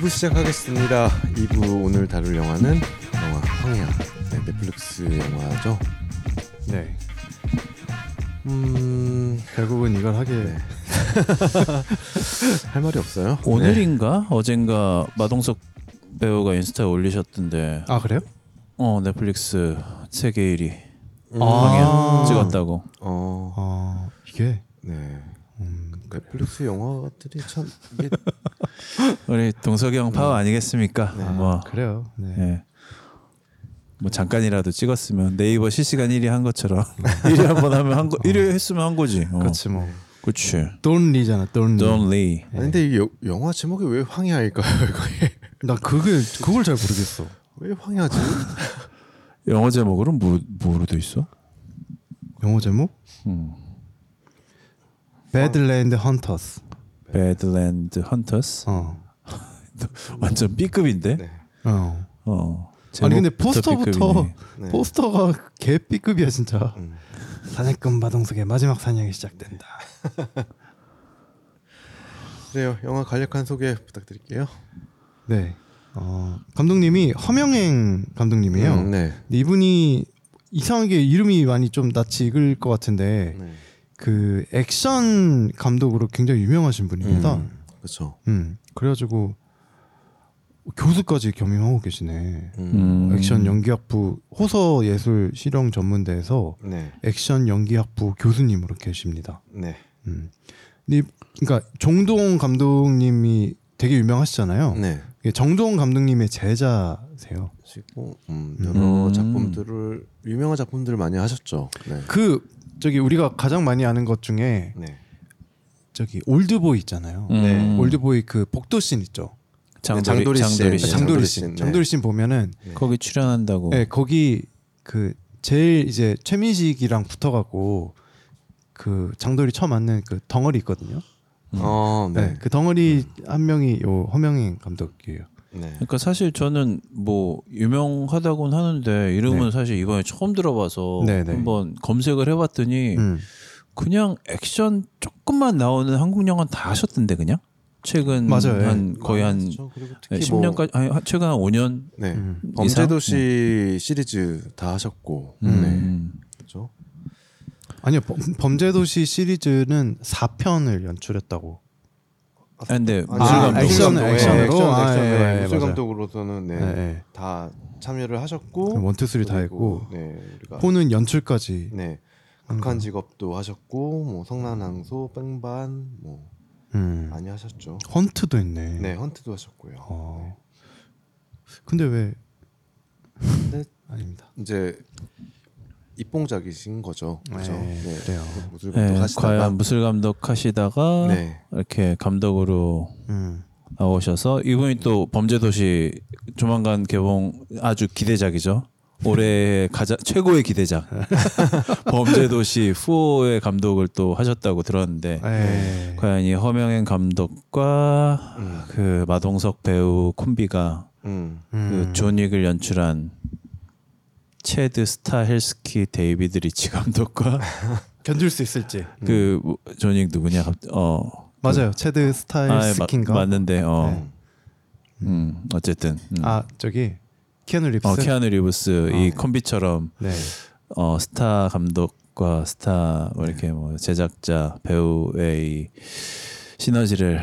네, 2부 시작하겠습니다. 2부 오늘 다룰 영화는 영화 황야. 네, 넷플릭스 영화죠. 네. 음, 결국은 이걸 하게 네. 할 말이 없어요. 오늘인가 어젠가 마동석 배우가 인스타에 올리셨던데 아 그래요? 어 넷플릭스 세계 1위 네. 방향 찍었다고 어, 아 이게 네. 음, 넷플릭스 영화들이 참 이게 우리 동석이 형 파워 아니겠습니까? 네. 뭐, 그래요. 네. 예. 뭐 잠깐이라도 찍었으면 네이버 실시간 1위 한 것처럼 1위 한 번 하면 한 거, 1위 했으면 한 거지. 어. 그렇지 뭐. 그렇지. 돈리잖아. 돈리. Don't Lee. 아니, 근데 이 여- 영화 제목이 왜 황야일까요? 이거 나 그걸 그걸 잘 모르겠어. 왜 황야지? 영어 제목으로 뭐 뭐로 돼 있어? 영어 제목? 음. Badland Hunters. Badland Hunters. 어. 완전 B급인데. 네. 어. 어. 아니 근데 포스터부터 B급이네. 네. 포스터가 개 B급이야 진짜. 음. 사냥꾼 마동석의 마지막 사냥이 시작된다. 그래요. 영화 간략한 소개 부탁드릴게요. 네. 어, 감독님이 허명행 감독님이에요. 음, 네. 근데 이분이 이상하게 이름이 많이 좀 낯이 익을 것 같은데 네. 그 액션 감독으로 굉장히 유명하신 분입니다. 음. 그렇죠. 그래가지고 교수까지 겸임하고 계시네. 음. 음. 액션 연기학부 호서 예술 실용 전문대에서 네. 액션 연기학부 교수님으로 계십니다. 네. 음. 근데 이- 그러니까 종동 감독님이 되게 유명하시잖아요. 네. 정동 감독님의 제자세요. 그리고 음, 여러 음. 작품들을 유명한 작품들을 많이 하셨죠. 네. 그 저기 우리가 가장 많이 아는 것 중에 네. 저기 올드보이 있잖아요. 음. 네. 올드보이 그 복도 씬 있죠. 장도리, 장도리 씬. 장도리 네, 씬. 장도리 장도리 씬. 씬, 네. 장도리 씬 보면은 네. 거기 출연한다고. 네, 거기 그 제일 이제 최민식이랑 붙어갖고 그 장도리 처음 맞는 그 덩어리 있거든요. 어, 네. 네. 그 덩어리 한 명이 요 허명행 감독이에요. 네. 그러니까 사실 저는 뭐 유명하다고는 하는데 이름은 네. 사실 이번에 처음 들어봐서 네, 네. 한번 검색을 해봤더니 음. 그냥 액션 조금만 나오는 한국 영화 다 하셨던데 그냥 최근 맞아요. 한 거의 한 그렇죠. 그리고 특히 10년까지 아니 한- 최근 한 5년 네. 음. 범죄도시 시리즈 다 하셨고. 음. 네. 음. 그렇죠. 아니요 범, 범죄도시 시리즈는 4편을 연출했다고. 아, 근데 아, 무술 아, 감독 액션, 네, 액션으로? 액션, 아, 액션, 예, 네. 예, 무술 맞아요. 감독으로서는 네. 네, 네. 다 참여를 하셨고 one two three 다 했고 네. 우리가 four는 연출까지. 네. 한 극한 거. 직업도 하셨고 뭐 성난항소, 뺑반 뭐 음. 많이 하셨죠. 헌트도 했네. 네, 헌트도 하셨고요. 어. 근데 왜 근데 아닙니다. 이제 입봉작이신 거죠. 그렇죠. 네, 그래요. 무술 네, 감독 하시다가 과연 무술 감독 하시다가 네. 이렇게 감독으로 음. 나오셔서 이분이 또 범죄도시 조만간 개봉 아주 기대작이죠. 올해 가장 최고의 기대작 범죄도시 후의 감독을 또 하셨다고 들었는데 에. 과연 이 허명행 감독과 음. 그 마동석 배우 콤비가 음. 음. 그 존 윅을 연출한 채드 스타헬스키 데이비드 리치 감독과 견줄 수 있을지. 그 뭐, 존윅 누구냐 갑- 어 맞아요. 채드 스타헬 아, 맞는데 어 네. 음, 어쨌든 음. 아 저기 키아누 리브스. 어, 키아누 리브스 이 어. 콤비처럼 네. 어, 스타 감독과 스타 뭐 이렇게 뭐 제작자 배우의 이 시너지를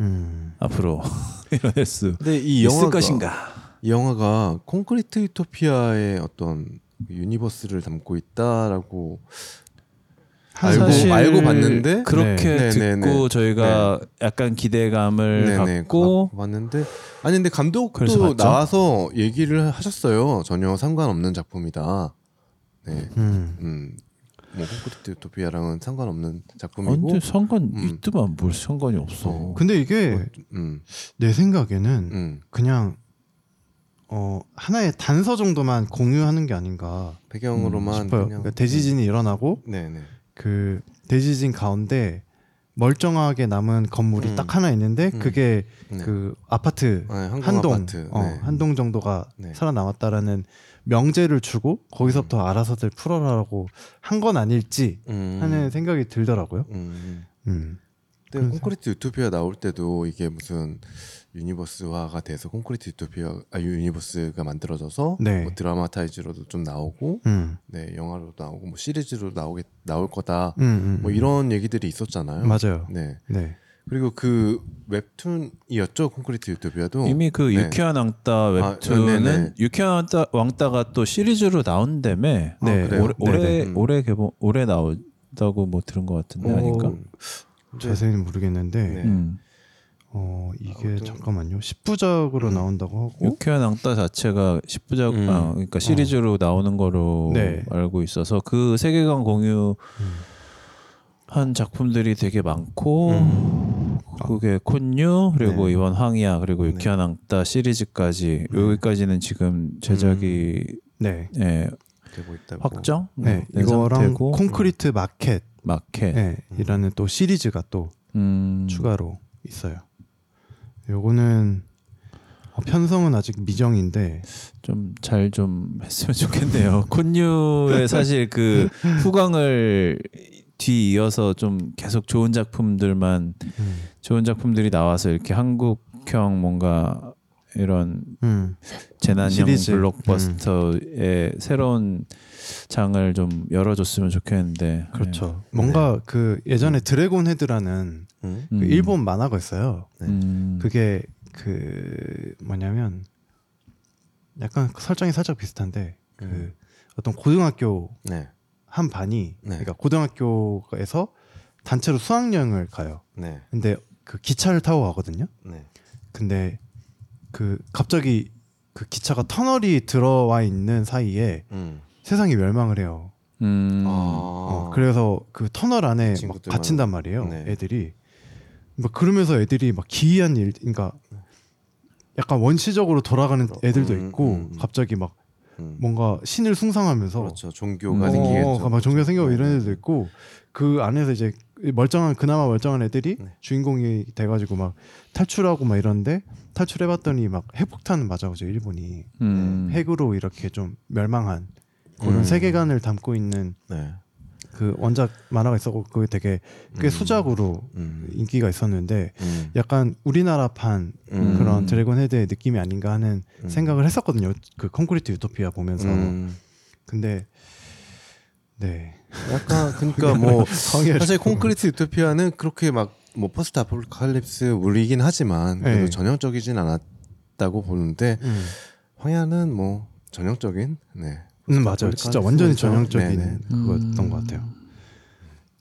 음. 앞으로 이뤄낼 수 근데 이 있을 영화가 것인가? 이 영화가 콘크리트 유토피아의 어떤 universe를 담고 있다라고 알고 알고 봤는데 그렇게 네. 네, 듣고 네, 저희가 약간 기대감을 네네, 갖고 가- 봤는데 아니 근데 감독도? 나와서 얘기를 하셨어요. 전혀 상관없는 작품이다. 네, 음. 음, 뭐 콘크리트 유토피아랑은 상관없는 작품이고, 언제 상관 음. 있더만 뭘 상관이 없어. 어. 근데 이게 음, 내 생각에는 음, 그냥 어 하나의 단서 정도만 공유하는 게 아닌가 배경으로만 싶어요. 그냥 그러니까 대지진이 일어나고 네네, 그 대지진 가운데 멀쩡하게 남은 건물이 음. 딱 하나 있는데 음. 그게 네. 그 아파트 아, 한동, 한동 아파트, 어, 네. 한동 정도가 네. 살아남았다라는 명제를 주고 거기서부터 알아서들 풀어라라고 한 건 아닐지 음, 하는 생각이 들더라고요. 음, 음. 그때 콘크리트 유토피아 나올 때도 이게 무슨 universe화가 돼서 콘크리트 유토피아 아 universe가 만들어져서 네. 뭐 dramatize로도 좀 나오고 음. 네 영화로도 나오고 뭐 시리즈로 나오게 나올 거다 음, 음, 뭐 음. 이런 얘기들이 있었잖아요. 맞아요. 네 네. 그리고 그 웹툰이었죠 콘크리트 유토피아도 이미 그 네. 유쾌한 왕따 아, 웹툰은 네네. 유쾌한 왕따, 왕따가 또 시리즈로 나온다며 아, 네. 그래요? 올해 올해, 네네. 음. 올해 개봉 올해 나온다고 뭐 들은 것 같은데 어, 아닌가? 자세히는 모르겠는데 네. 음. 어 이게 아무튼- 잠깐만요. 10부작으로 음. 나온다고 하고 유쾌한 왕따 자체가 10부작 음. 아, 그러니까 시리즈로 나오는 거로 네. 알고 있어서 그 세계관 공유 음. 한 작품들이 되게 많고 음. 그게 콘유 그리고 네. 이번 황이야 그리고 네. 유쾌한 왕따 시리즈까지 네. 여기까지는 지금 제작이 네. 예, 되고 있다고 확정 네, 된 이거랑 상태고 콘크리트 마켓 마켓 네, 이라는 또 시리즈가 또 음, 추가로 있어요. 요거는 어, 편성은 아직 미정인데 좀잘좀 했으면 좋겠네요. 콘유의 사실 그 후광을 뒤 이어서 좀 계속 좋은 작품들만 음, 좋은 작품들이 나와서 이렇게 한국형 뭔가 이런 음, 재난형 시리즈. 블록버스터의 새로운 장을 좀 열어줬으면 좋겠는데 그렇죠. 뭔가 그 예전에 드래곤 헤드라는 음? 네. 그 음. 일본 만화가 있어요. 음. 그게 그 뭐냐면 약간 그 설정이 살짝 비슷한데 그 음. 어떤 고등학교 네, 한 반이 네. 그러니까 고등학교에서 단체로 수학여행을 가요. 네, 근데 그 기차를 타고 가거든요. 네. 근데 그 갑자기 그 기차가 터널이 들어와 있는 사이에 음. 세상이 멸망을 해요. 음. 아, 어, 그래서 그 터널 안에 막 갇힌단 말이에요. 네. 애들이 막 그러면서 애들이 막 기이한 일, 그러니까 약간 원시적으로 돌아가는 애들도 음, 있고 음, 음. 갑자기 막 음. 뭔가 신을 숭상하면서 그렇죠. 종교가 음. 생기겠죠. 어, 막 종교가 생기고 이런 네. 애들도 있고 그 안에서 이제 멀쩡한 그나마 멀쩡한 애들이 네. 주인공이 돼가지고 막 탈출하고 막 이런데 탈출해봤더니 막 핵폭탄 맞아가지고 일본이 음. 핵으로 이렇게 좀 멸망한 그런 음. 세계관을 담고 있는 네. 그 원작 만화가 있었고 그게 되게 꽤 음. 수작으로 음. 인기가 있었는데 음. 약간 우리나라판 음. 그런 드래곤 헤드의 느낌이 아닌가 하는 음. 생각을 했었거든요. 그 콘크리트 유토피아 보면서. 음. 근데 네. 약간 그러니까 뭐 사실 콘크리트 유토피아는 그렇게 막뭐 포스트 아포칼립스 물이긴 하지만 그래도 네. 전형적이진 않았다고 보는데 음. 황야는 뭐 전형적인 네. 음 맞아요. 진짜 완전히 전형적인 네네. 그거였던 음. 것 같아요.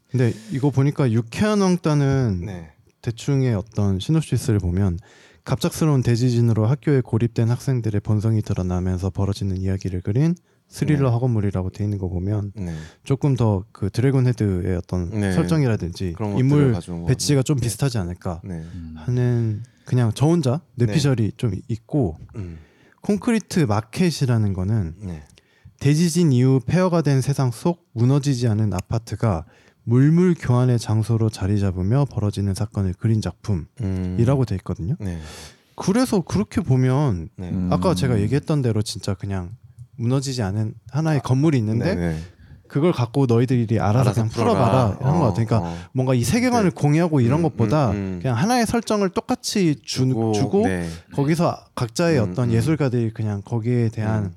근데 이거 보니까 유쾌한 왕따는 네. 대충의 어떤 시놉시스를 보면 갑작스러운 대지진으로 학교에 고립된 학생들의 본성이 드러나면서 벌어지는 이야기를 그린 스릴러 네. 학원물이라고 돼 있는 거 보면 네. 조금 더 그 드래곤 헤드의 어떤 네. 설정이라든지 인물 배치가 좀 네. 비슷하지 않을까 네. 음. 하는 그냥 저 혼자 뇌피셜이 좀 있고 음. 콘크리트 마켓이라는 거는 네. 대지진 이후 폐허가 된 세상 속 무너지지 않은 아파트가 물물 교환의 장소로 자리 잡으며 벌어지는 사건을 그린 작품이라고 음. 돼 있거든요. 네. 그래서 그렇게 보면 네. 음. 아까 제가 얘기했던 대로 진짜 그냥 무너지지 않은 하나의 건물이 있는데 네, 네. 그걸 갖고 너희들이 알아서, 그냥 풀어봐라 이런 거 같아요. 그러니까 어. 뭔가 이 세계관을 네. 공유하고 이런 음, 것보다 음, 음. 그냥 하나의 설정을 똑같이 주, 주고, 네. 거기서 각자의 음, 어떤 음. 예술가들이 그냥 거기에 대한 음.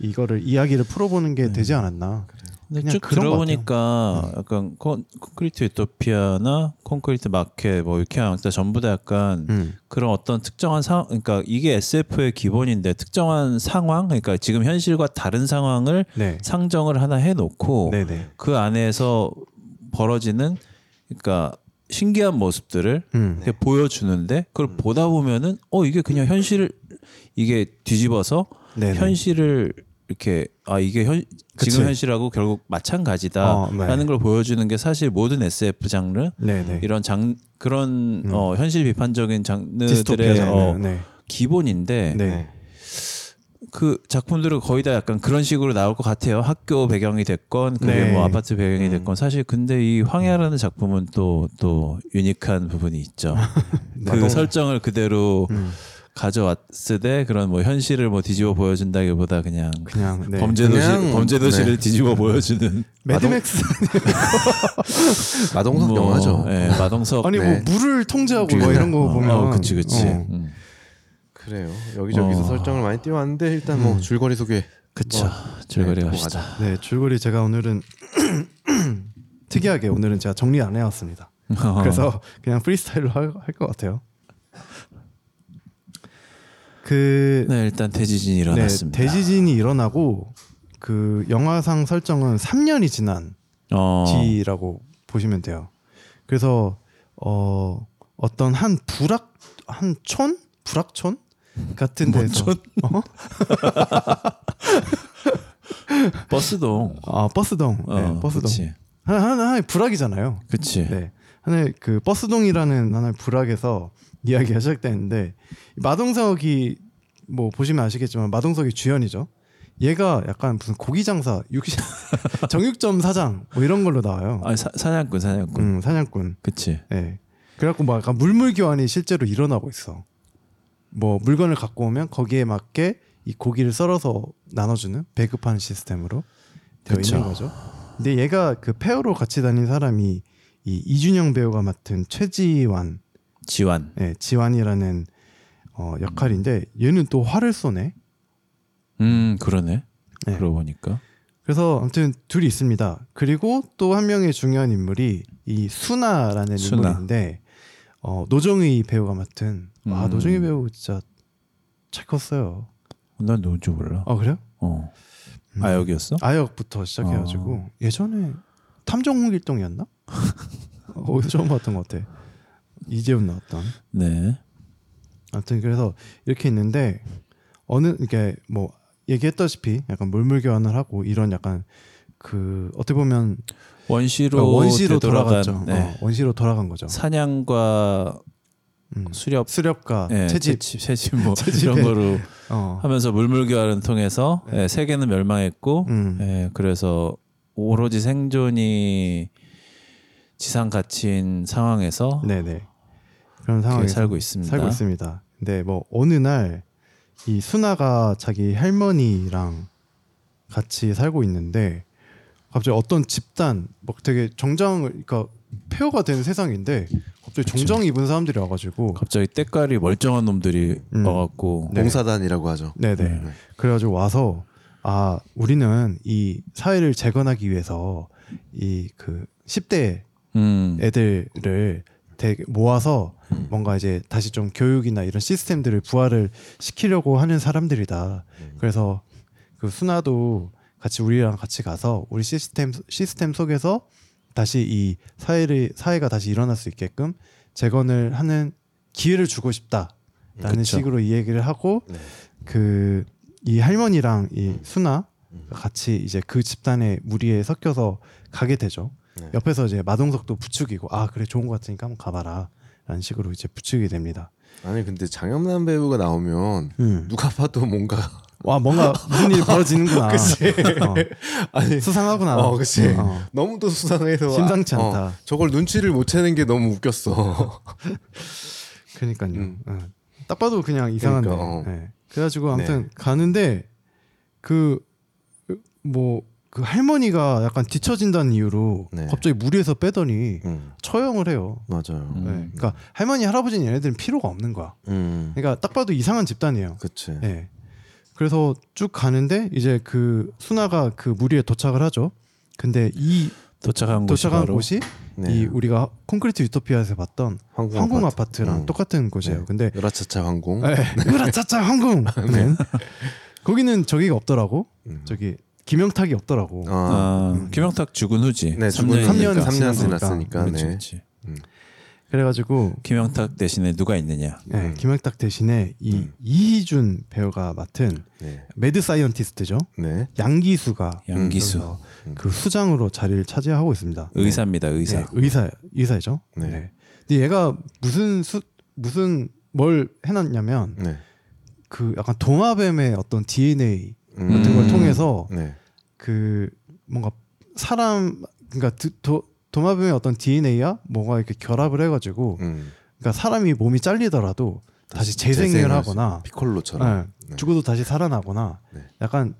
이거를 이야기를 풀어보는 게 네. 되지 않았나. 근데 그냥 쭉 들어보니까 약간 콘, 콘크리트 유토피아나 콘크리트 마켓 뭐 이렇게 왕따 전부 다 약간 음. 그런 어떤 특정한 상황 그러니까 이게 SF의 기본인데 특정한 상황 그러니까 지금 현실과 다른 상황을 네. 상정을 하나 해놓고 네네. 그 안에서 벌어지는 그러니까 신기한 모습들을 음. 보여주는데 그걸 보다 보면은 어 이게 그냥 현실을 이게 뒤집어서 네네. 현실을 이렇게 아 이게 현 그치. 지금 현실하고 결국 마찬가지다라는 어, 네. 걸 보여주는 게 사실 모든 SF 장르 네네. 이런 장 그런 음. 어, 현실 비판적인 장르들의. 어, 네. 기본인데 네. 그 작품들은 거의 다 약간 그런 식으로 나올 것 같아요. 학교 배경이 됐건 그게 네. 뭐 아파트 배경이 음. 됐건 사실 근데 이 황야라는 작품은 또또 유니크한 부분이 있죠. 네. 그 설정을 그대로 음. 가져왔을 때 그런 뭐 현실을 뭐 뒤집어 보여준다기보다 그냥 그냥 네. 범죄 도시 그냥, 범죄 도시를 네. 뒤집어 보여주는 매드맥스 마동석 뭐, 영화죠. 예, 마동석 아니 네. 뭐 물을 통제하고 뭐 이런 거 어, 보면 어, 그치 그치. 어. 음. 그래요. 여기저기서 어. 설정을 많이 띄워왔는데 일단 뭐 음. 줄거리 소개. 그쵸. 뭐, 줄거리 네, 갑시다. 넘어가자. 네 줄거리 제가 오늘은 특이하게 오늘은 제가 정리 안 해왔습니다. 그래서 그냥 프리스타일로 할 것 같아요. 그 네 일단 대지진이 네, 일어났습니다. 대지진이 일어나고 그 영화상 설정은 3년이 지난 어, 뒤라고 보시면 돼요. 그래서 어 어떤 한 부락 한 촌? 불악촌 같은 뭔 데서 촌? 어? 버스동. 아 버스동. 어, 네, 버스동. 하나 하나의 불악이잖아요. 그치. 네. 하나의 그 버스동이라는 하나의 불악에서 이야기가 시작되는데 마동석이 뭐 보시면 아시겠지만 마동석이 주연이죠. 얘가 약간 무슨 고기 장사, 육식 정육점 사장 뭐 이런 걸로 나와요. 아 사, 사냥꾼 사냥꾼. 음, 사냥꾼. 그치. 예. 그래갖고 막 약간 물물 교환이 실제로 일어나고 있어. 뭐 물건을 갖고 오면 거기에 맞게 이 고기를 썰어서 나눠주는 배급하는 시스템으로 되어 그쵸. 있는 거죠. 근데 얘가 그 페어로 같이 다닌 사람이 이 이준영 배우가 맡은 최지완, 지완. 예, 지완이라는 어, 역할인데 얘는 또 활을 쏘네. 음 그러네. 네. 그러고 보니까. 그래서 아무튼 둘이 있습니다. 그리고 또 한 명의 중요한 인물이 이 수나라는 수나. 인물인데 어, 노정의 배우가 맡은 와 음. 노정의 배우 진짜 잘 컸어요. 난 누군지 몰라. 아 그래요? 어. 음. 아 여기였어? 아역부터 시작해가지고 예전에 탐정홍길동이었나? 어디서 처음 봤던 것 같아. 이재훈 나왔던. 네. 아무튼 그래서 이렇게 있는데 어느 이게 뭐 얘기했다시피 약간 물물 교환을 하고 이런 약간 그 어떻게 보면 원시로 그러니까 원시로 되돌아간, 돌아갔죠. 네. 어, 원시로 돌아간 거죠. 사냥과 음. 수렵, 수렵과 예, 채집. 채집, 채집 뭐 채집에. 이런 거로 어. 하면서 물물 교환을 통해서 네. 예, 세계는 멸망했고, 음. 예, 그래서 오로지 생존이 지상 가치인 상황에서 네네. 그런 상황에서 살고 있습니다. 살고 있습니다. 근데 뭐 어느 날 이 수나가 자기 할머니랑 같이 살고 있는데 갑자기 어떤 집단 뭐 되게 정장을 그러니까 폐허가 된 세상인데 갑자기. 정장 입은 사람들이 와가지고 갑자기 때깔이 멀쩡한 놈들이 음. 와갖고 네. 봉사단이라고 하죠. 네네. 네. 그래가지고 와서 아 우리는 이 사회를 재건하기 위해서 이 그 10대 음, 애들을 되게 모아서 음. 뭔가 이제 다시 좀 교육이나 이런 시스템들을 부활을 시키려고 하는 사람들이다. 음. 그래서 그 수나도 같이 우리랑 같이 가서 우리 시스템 시스템 속에서 다시 이 사회를 사회가 다시 일어날 수 있게끔 재건을 하는 기회를 주고 싶다라는 그쵸. 식으로 이 얘기를 하고 네. 그이 할머니랑 이 수나 음. 같이 이제 그 집단의 무리에 섞여서 가게 되죠. 네. 옆에서 이제 마동석도 부추기고 아 그래 좋은 것 같으니까 한번 가봐라 라는 식으로 이제 부추기게 됩니다. 아니 근데 장영란 배우가 나오면 음. 누가 봐도 뭔가 와 뭔가 무슨 일이 벌어지는구나. 그치. 어, 아니 수상하구나. 어 그치 어. 너무도 수상해서 심상치 아, 않다. 어, 저걸 눈치를 못 채는 게 너무 웃겼어. 그러니까요. 음. 어. 딱 봐도 그냥 이상한데. 그러니까, 어. 네. 그래가지고 아무튼 네. 가는데 그 뭐 그 할머니가 약간 뒤처진다는 이유로 네. 갑자기 무리에서 빼더니 음, 처형을 해요. 맞아요. 음. 네. 그러니까 할머니 할아버지는 얘네들은 필요가 없는 거야. 음, 그러니까 딱 봐도 이상한 집단이에요. 그치. 예. 그래서 쭉 가는데 이제 그 수나가 그 무리에 도착을 하죠. 근데 이 도착한 곳이 도착한 곳이 네. 이 우리가 콘크리트 유토피아에서 봤던 황궁, 황궁 아파트. 아파트랑 음. 똑같은 곳이에요. 네. 근데 으라차차 황궁. 네. 으라차차 황궁. 네. 거기는 저기가 없더라고. 음. 저기 김영탁이 없더라고. 아, 아, 김영탁 죽은 후지. 네, 삼 죽은 년이니까. 3년 3년 지났으니까. 그렇지, 네. 그렇지. 그래가지고 김영탁 대신에 누가 있느냐? 네, 음. 김영탁 대신에 이 음. 이희준 배우가 맡은 네. mad scientist죠. 네. 양기수가 양기수 음. 그 수장으로 자리를 차지하고 있습니다. 의사입니다. 의사. 네, 의사 의사죠. 네. 네. 근데 얘가 무슨 수 무슨 뭘 해놨냐면 네. 그 약간 도마뱀의 어떤 DNA 음. 같은 걸 음. 통해서 네. 그 뭔가 사람 그러니까 드- 도, 도마뱀의 어떤 DNA와 뭔가 이렇게 결합을 해가지고 음. 그러니까 사람이 몸이 잘리더라도 다시 재생을 하거나 피콜로처럼. 네, 죽어도 다시 살아나거나 네. 약간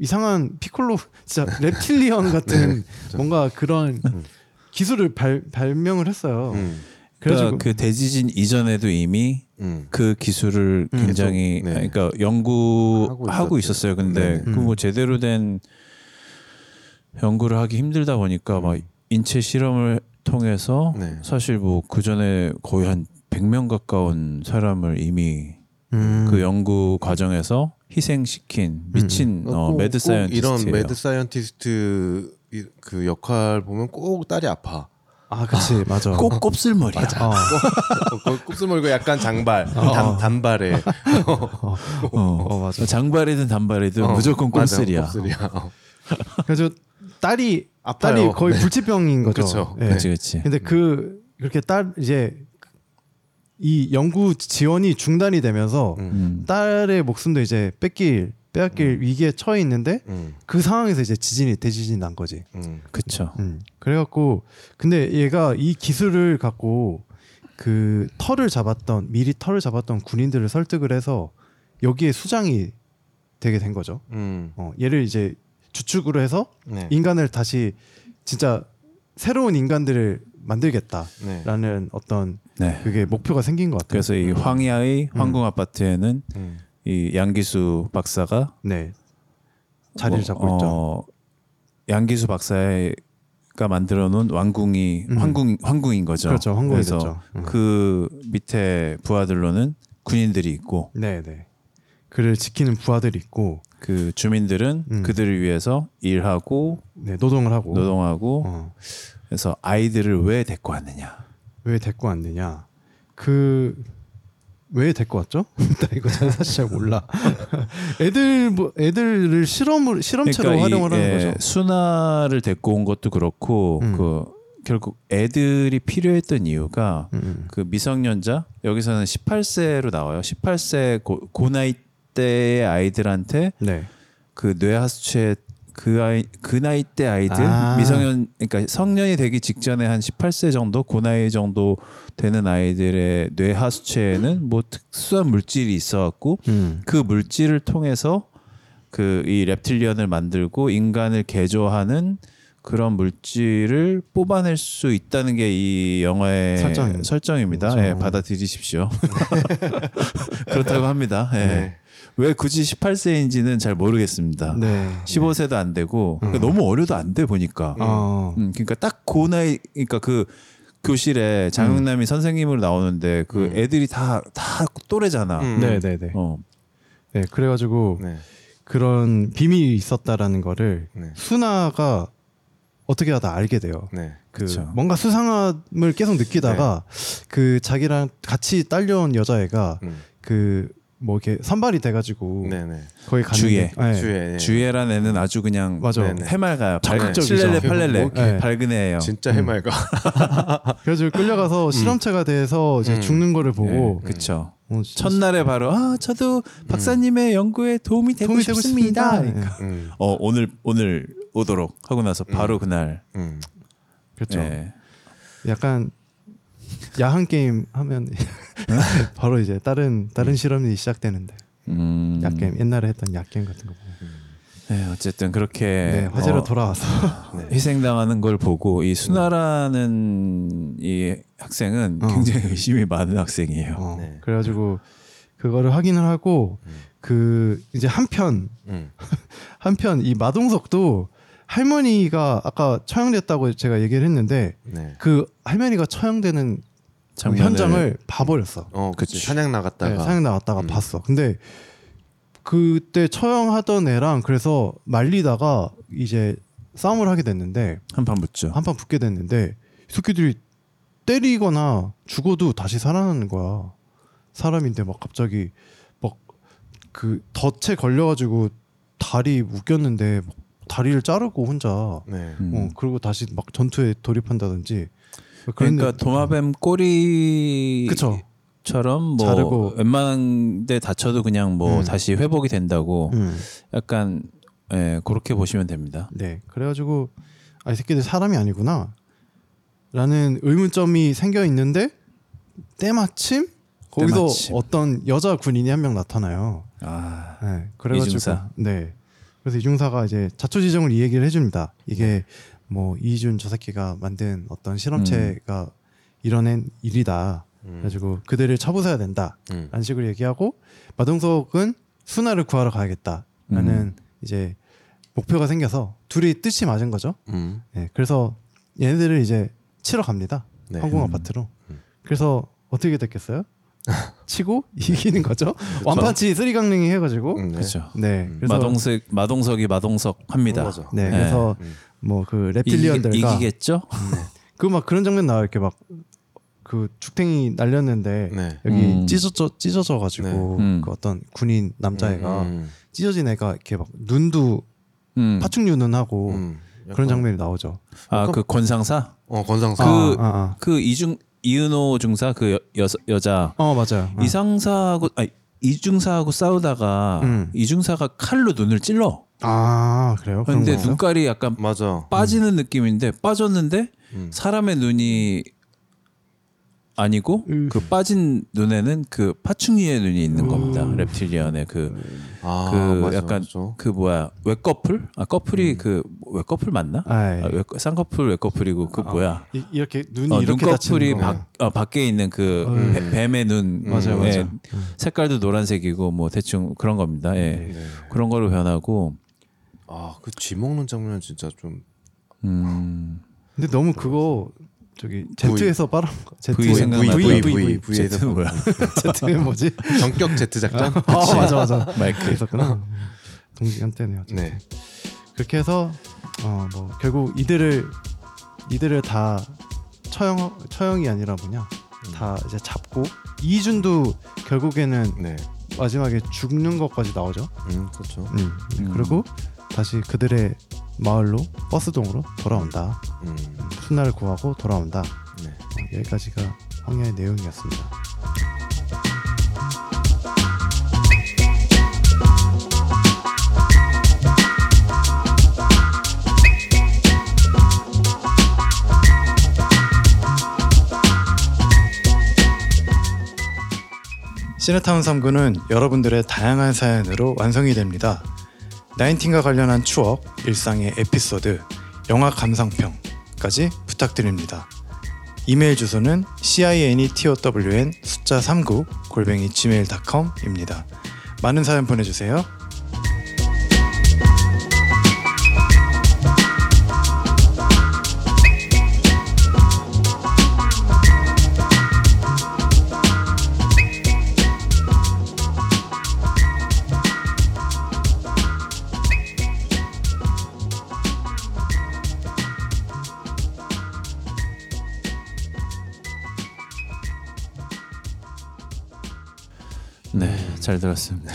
이상한 피콜로 진짜 reptilian 같은 좀- 뭔가 그런 음. 기술을 발, 발명을 했어요. 음, 그래가지고 그러니까 그 대지진 이전에도 이미 음. 그 기술을 음. 굉장히 계속, 네. 그러니까 연구하고 하고 있었어요. 근데 네. 그뭐 제대로 된 연구를 하기 힘들다 보니까 막 인체 실험을 통해서 네. 사실 뭐 그 전에 거의 한 100명 가까운 사람을 이미 음. 그 연구 과정에서 희생시킨 미친 어, 꼭- mad 꼭 scientist예요. 이런 mad scientist 이- 그 역할 보면 꼭 딸이 아파. 아, 그치, 맞아. 꼭 곱슬머리야. 어, 꼭 곱슬머리고 약간 장발, 어. 단, 단발에. 어, 어, 맞아. 장발이든 단발이든 어, 무조건 맞아, 곱슬이야. 곱슬이야. 어. 그래서 딸이 아파요. 딸이 거의 네. 불치병인 거죠. 그쵸. 예. 그렇지, 그렇지. 근데 그 그렇게 딸 이제 이 연구 지원이 중단이 되면서 음. 음. 딸의 목숨도 이제 뺏길 빼앗길 위기에 처해 있는데 음, 그 상황에서 이제 지진이 대지진이 난 거지. 음. 그쵸. 음. 그래갖고 근데 얘가 이 기술을 갖고 그 털을 잡았던 미리 털을 잡았던 군인들을 설득을 해서 여기에 수장이 되게 된 거죠. 음. 어, 얘를 이제 주축으로 해서 네. 인간을 다시 진짜 새로운 인간들을 만들겠다라는 네. 어떤 네. 그게 목표가 생긴 것 같아요. 그래서 이 황야의 음. 황궁 아파트에는 음. 이 양기수 박사가 네 자리를 뭐, 잡고 있죠. 어, 양기수 박사가 만들어 놓은 왕궁이 음. 황궁 황궁인 거죠. 그렇죠, 황궁이 그래서 됐죠. 음. 그 밑에 부하들로는 군인들이 있고 네, 네. 그를 지키는 부하들이 있고 그 주민들은 음. 그들을 위해서 일하고 네, 노동을 하고 노동하고 어, 그래서 아이들을 왜 데리고 왔느냐. 왜 데리고 왔느냐? 그 왜 데리고 왔죠? 나 이거 잘 사실 잘 몰라. 애들 뭐 애들을 실험을 실험체로 그러니까 이, 활용을 하는 예, 거죠. 순화를 데리고 온 것도 그렇고 음. 그 결국 애들이 필요했던 이유가 음, 그 미성년자 여기서는 18세로 나와요. 18세 고, 고 나이 때의 아이들한테 네. 그 뇌하수체 그 아이 그 나이 때 아이들 아. 미성년 그러니까 성년이 되기 직전에 한 18세 정도 고 나이 정도 되는 아이들의 뇌 하수체에는 뭐 특수한 물질이 있어갖고 음. 그 물질을 통해서 그이 reptilian을 만들고 인간을 개조하는 그런 물질을 뽑아낼 수 있다는 게 이 영화의 설정. 설정입니다. 그렇죠. 예, 받아들이십시오. 그렇다고 합니다. 예. 네. 왜 굳이 18세인지는 잘 모르겠습니다. 네. 15세도 안 되고 그러니까 음. 너무 어려도 안 돼 보니까. 어. 음, 그러니까 딱 그 나이 그러니까 그 교실에 장영남이 선생님으로 나오는데 그 음. 애들이 다 다 또래잖아. 음. 네, 네, 네. 어. 네, 그래가지고 네. 그런 비밀이 있었다라는 거를 네. 수나가 어떻게 하다 알게 돼요. 네. 그 그쵸. 뭔가 수상함을 계속 느끼다가 그 자기랑 같이 딸려온 여자애가 음. 그 뭐 이렇게 선발이 돼가지고 네, 네. 거기 주예. 네. 주에 주애란 애는 아주 그냥 맞아. 네, 네. 해맑아요. 밝- 적극적이죠. 칠렐레 팔렐레 뭐 이렇게 밝은 애예요. 진짜 음. 해맑아. 그래가지고 끌려가서 실험체가 돼서 이제 음. 죽는 거를 보고 네, 그쵸. 어, 진짜 첫날에 바로 아 저도 박사님의 연구에 도움이 되고, 도움이 되고 싶습니다. 싶습니다. 그러니까, 음. 어 오늘 오늘 오도록 하고 나서 바로 그날 음. 그렇죠. 예. 약간 야한 게임 하면 바로 이제 다른 다른 실험이 시작되는데 음, 약게임 옛날에 했던 약게임 같은 거 보면 네, 어쨌든 그렇게 네, 화제로 어, 돌아와서 네. 희생당하는 걸 보고 이 순아라는 이 학생은 어. 굉장히 의심이 많은 학생이에요. 어, 네. 그래가지고 그거를 확인을 하고 음. 그 이제 한편 음. 한편 이 마동석도 할머니가 아까 처형됐다고 제가 얘기를 했는데 네. 그 할머니가 처형되는 장면을- 현장을 봐버렸어. 어, 그치. 사냥 나갔다가 네, 사냥 나왔다가 음. 봤어. 근데 그때 처형하던 애랑 그래서 말리다가 이제 싸움을 하게 됐는데 한판 붙죠. 한판 붙게 됐는데 이 새끼들이 때리거나 죽어도 다시 살아나는 거야. 사람인데 막 갑자기 막 그 덫에 걸려가지고 다리 묶였는데 막 다리를 자르고 혼자 네. 음. 어 그리고 다시 막 전투에 돌입한다든지 그러니까 도마뱀 꼬리 그쵸. 처럼 뭐 자르고. 웬만한 데 다쳐도 그냥 뭐 음. 다시 회복이 된다고 음. 약간 예, 그렇게 보시면 됩니다. 네 그래가지고 아 이 새끼들 사람이 아니구나 라는 의문점이 생겨 있는데 때마침 거기서 때마침. 어떤 여자 군인이 한 명 나타나요. 아, 네, 그래가지고 이중사. 네. 그래서 이중사가 이제 자초지종을 이 얘기를 해줍니다. 이게 뭐 이준 저 새끼가 만든 어떤 실험체가 이뤄낸 일이다. 음. 그래가지고 그들을 쳐부숴야 된다. 음. 라는 식으로 얘기하고 마동석은 순화를 구하러 가야겠다라는 음. 이제 목표가 생겨서 둘이 뜻이 맞은 거죠. 음. 네, 그래서 얘네들을 이제 치러 갑니다. 네. 황궁 음. 아파트로. 음. 그래서 어떻게 됐겠어요? 치고 이기는 거죠. one punch three 강냉이 해가지고. 음, 네. 그렇죠. 네, 음. 그래서 마동석 마동석이 마동석 합니다. 네, 네. 그래서 음. 뭐그 이기, reptilian들과 이기겠죠? 그 막 그런 장면 나와 이렇게 막 그 죽탱이 날렸는데 네. 여기 음. 찢어져 찢어져 가지고 네. 음. 그 어떤 군인 남자애가 음. 찢어진 애가 이렇게 막 눈도 음. 파충류는 하고 음. 그런 장면이 나오죠. 아 그 권상사 어 권상사. 그- 아, 아, 그 이중 이은호 중사 그 여, 여, 여자 아. 어 맞아요. 아. 이상사하고 아니 이중사하고 싸우다가 음. 이중사가 칼로 눈을 찔러. 아 그래요? 그런 근데? 눈깔이 약간 맞아. 빠지는 느낌인데 빠졌는데 음. 사람의 눈이 아니고 음. 그 빠진 눈에는 그 파충류의 눈이 있는 음. 겁니다. 랩틸리언의 그 아, 그 맞아, 약간 맞아. 그 뭐야 외꺼풀? 아 커플이 그 외꺼풀 맞나? 아, 예. 아, 외, 쌍꺼풀 외꺼풀이고 그 뭐야? 이, 이렇게 눈이 어, 이렇게 눈꺼풀이. 밖 어, 밖에 있는 그 음. 뱀- 뱀의 눈 맞아요, 예, 맞아요. 색깔도 노란색이고 뭐 대충 그런 겁니다. 예. 네. 그런 거로 변하고 아, 그 쥐 먹는 장면 진짜 좀 음, 근데 너무 그거 저기 Z에서 빨아 Z V 생각나. V, V V, V V에서 뭐야? Z는 뭐지? 전격 Z 작전. 아 맞아 맞아 마이크. 있었구나. 어쨌든. 네. 그렇게 해서 어 뭐 결국 이들을 이들을 다 처형 처형이 아니라 뭐냐 다 이제 잡고 이준도 결국에는 네. 마지막에 죽는 것까지 나오죠. 음, 그렇죠. 음. 음. 그리고 다시 그들의 마을로 버스동으로 돌아온다. 음. 순나를 구하고 돌아온다. 네. 어, 여기까지가 황야의 내용이었습니다. 시네타운 3구는 여러분들의 다양한 사연으로 완성이 됩니다. 나인틴과 관련한 추억, 일상의 에피소드, 영화 감상평 까지 부탁드립니다. 이메일 주소는 cinetown 숫자 39 골뱅이 gmail.com입니다. 많은 사연 보내주세요. 잘 들었습니다.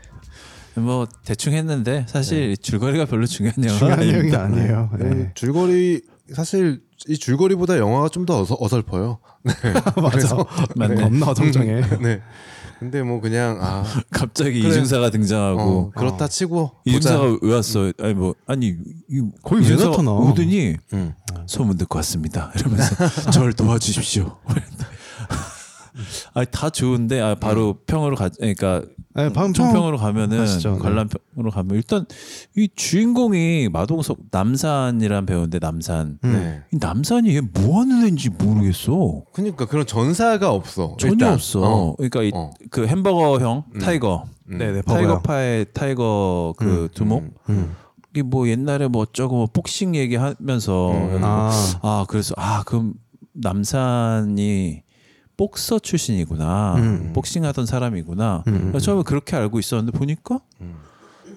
뭐 대충 했는데 사실 줄거리가 별로 중요한 내용은 중요한 아닙니다. 아니에요. 네. 네. 줄거리 사실 이 줄거리보다 영화가 좀 더 어설 퍼요. 맞아. 맞네. 겁나 정정해. 네. 근데 뭐 그냥 아 갑자기 그래. 이중사가 등장하고 어, 그렇다 치고 이중사가 보자. 왜 왔어? 아니 뭐 아니 이 거의 왜 이중사가 나타나? 오더니 음. 소문 듣고 왔습니다. 이러면서 저를 도와주십시오. 아니 다 좋은데 아 바로 평으로 가 그러니까 네, 방금 총평으로 가면은 가시죠. 네. 관람평으로 가면 일단 이 주인공이 마동석 남산이란 배우인데 남산 음. 네. 이 남산이 얘 뭐 하는 애인지 모르겠어. 그러니까 그런 전사가 없어. 전혀 일단. 없어. 어. 그러니까 이, 어. 그 햄버거 형 음. 타이거 음. 네네 타이거. 파의 타이거 그 음, 두목 음. 음. 이게 뭐 옛날에 뭐 어쩌고 뭐 복싱 얘기하면서 음. 아, 아 그래서 아 그럼 남산이 복서 출신이구나 음. 복싱하던 사람이구나 음, 음. 처음에 그렇게 알고 있었는데 보니까 음.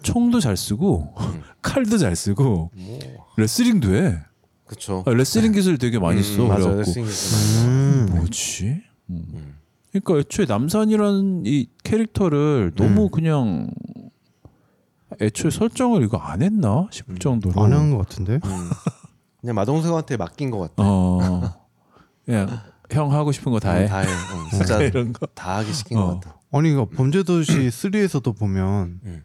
총도 잘 쓰고 음. 칼도 잘 쓰고 뭐 레슬링도 해 그쵸. 아, 레슬링 기술 되게 많이 써 음, 맞아. 그래갖고 음. 뭐지 음. 음. 그러니까 애초에 남산이라는 이 캐릭터를 너무 음. 그냥 애초에 설정을 이거 안 했나 싶을 음. 정도로 안 한 것 같은데. 음. 그냥 마동석한테 맡긴 것 같아. 어 그냥 형 하고 싶은 거 다 해. 다 해. 어, 진짜 이런 거. 다 하게 시킨 어. 것 같아. 아니 이거 범죄도시 3에서도 보면 음.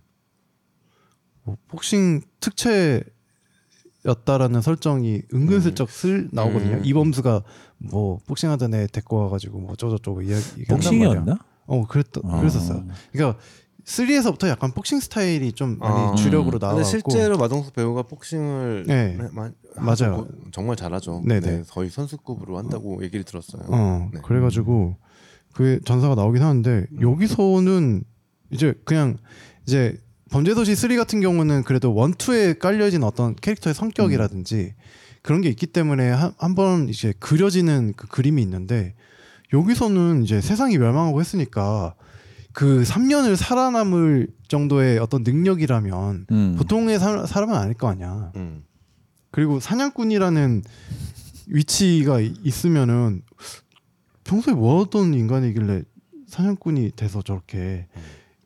뭐 복싱 특채 복싱선수였다라는 설정이 은근슬쩍 슬 나오거든요. 음. 이범수가 뭐 복싱하던 애 데리고 와가지고 뭐 어쩌고저쩌고 이야기. 복싱이었나? 어 그랬다 아. 그랬었어요. 그러니까 3에서부터 약간 복싱 스타일이 좀 많이 아. 주력으로 근데 나와고 실제로 마동석 배우가 복싱을 네. 마- 마- 맞아요. 정말 잘하죠. 네네. 네, 거의 선수급으로 한다고 얘기를 들었어요. 어 네. 그래가지고 그 전사가 나오긴 하는데 여기서는 이제 그냥 이제 범죄도시 3 같은 경우는 그래도 원투에 깔려진 어떤 캐릭터의 성격이라든지 그런 게 있기 때문에 한번 이제 그려지는 그 그림이 있는데 여기서는 이제 세상이 멸망하고 했으니까 그 3년을 살아남을 정도의 어떤 능력이라면 음. 보통의 사, 사람은 아닐 거 아니야. 음. 그리고 사냥꾼이라는 위치가 이- 있으면은 평소에 뭐 하던 인간이길래 사냥꾼이 돼서 저렇게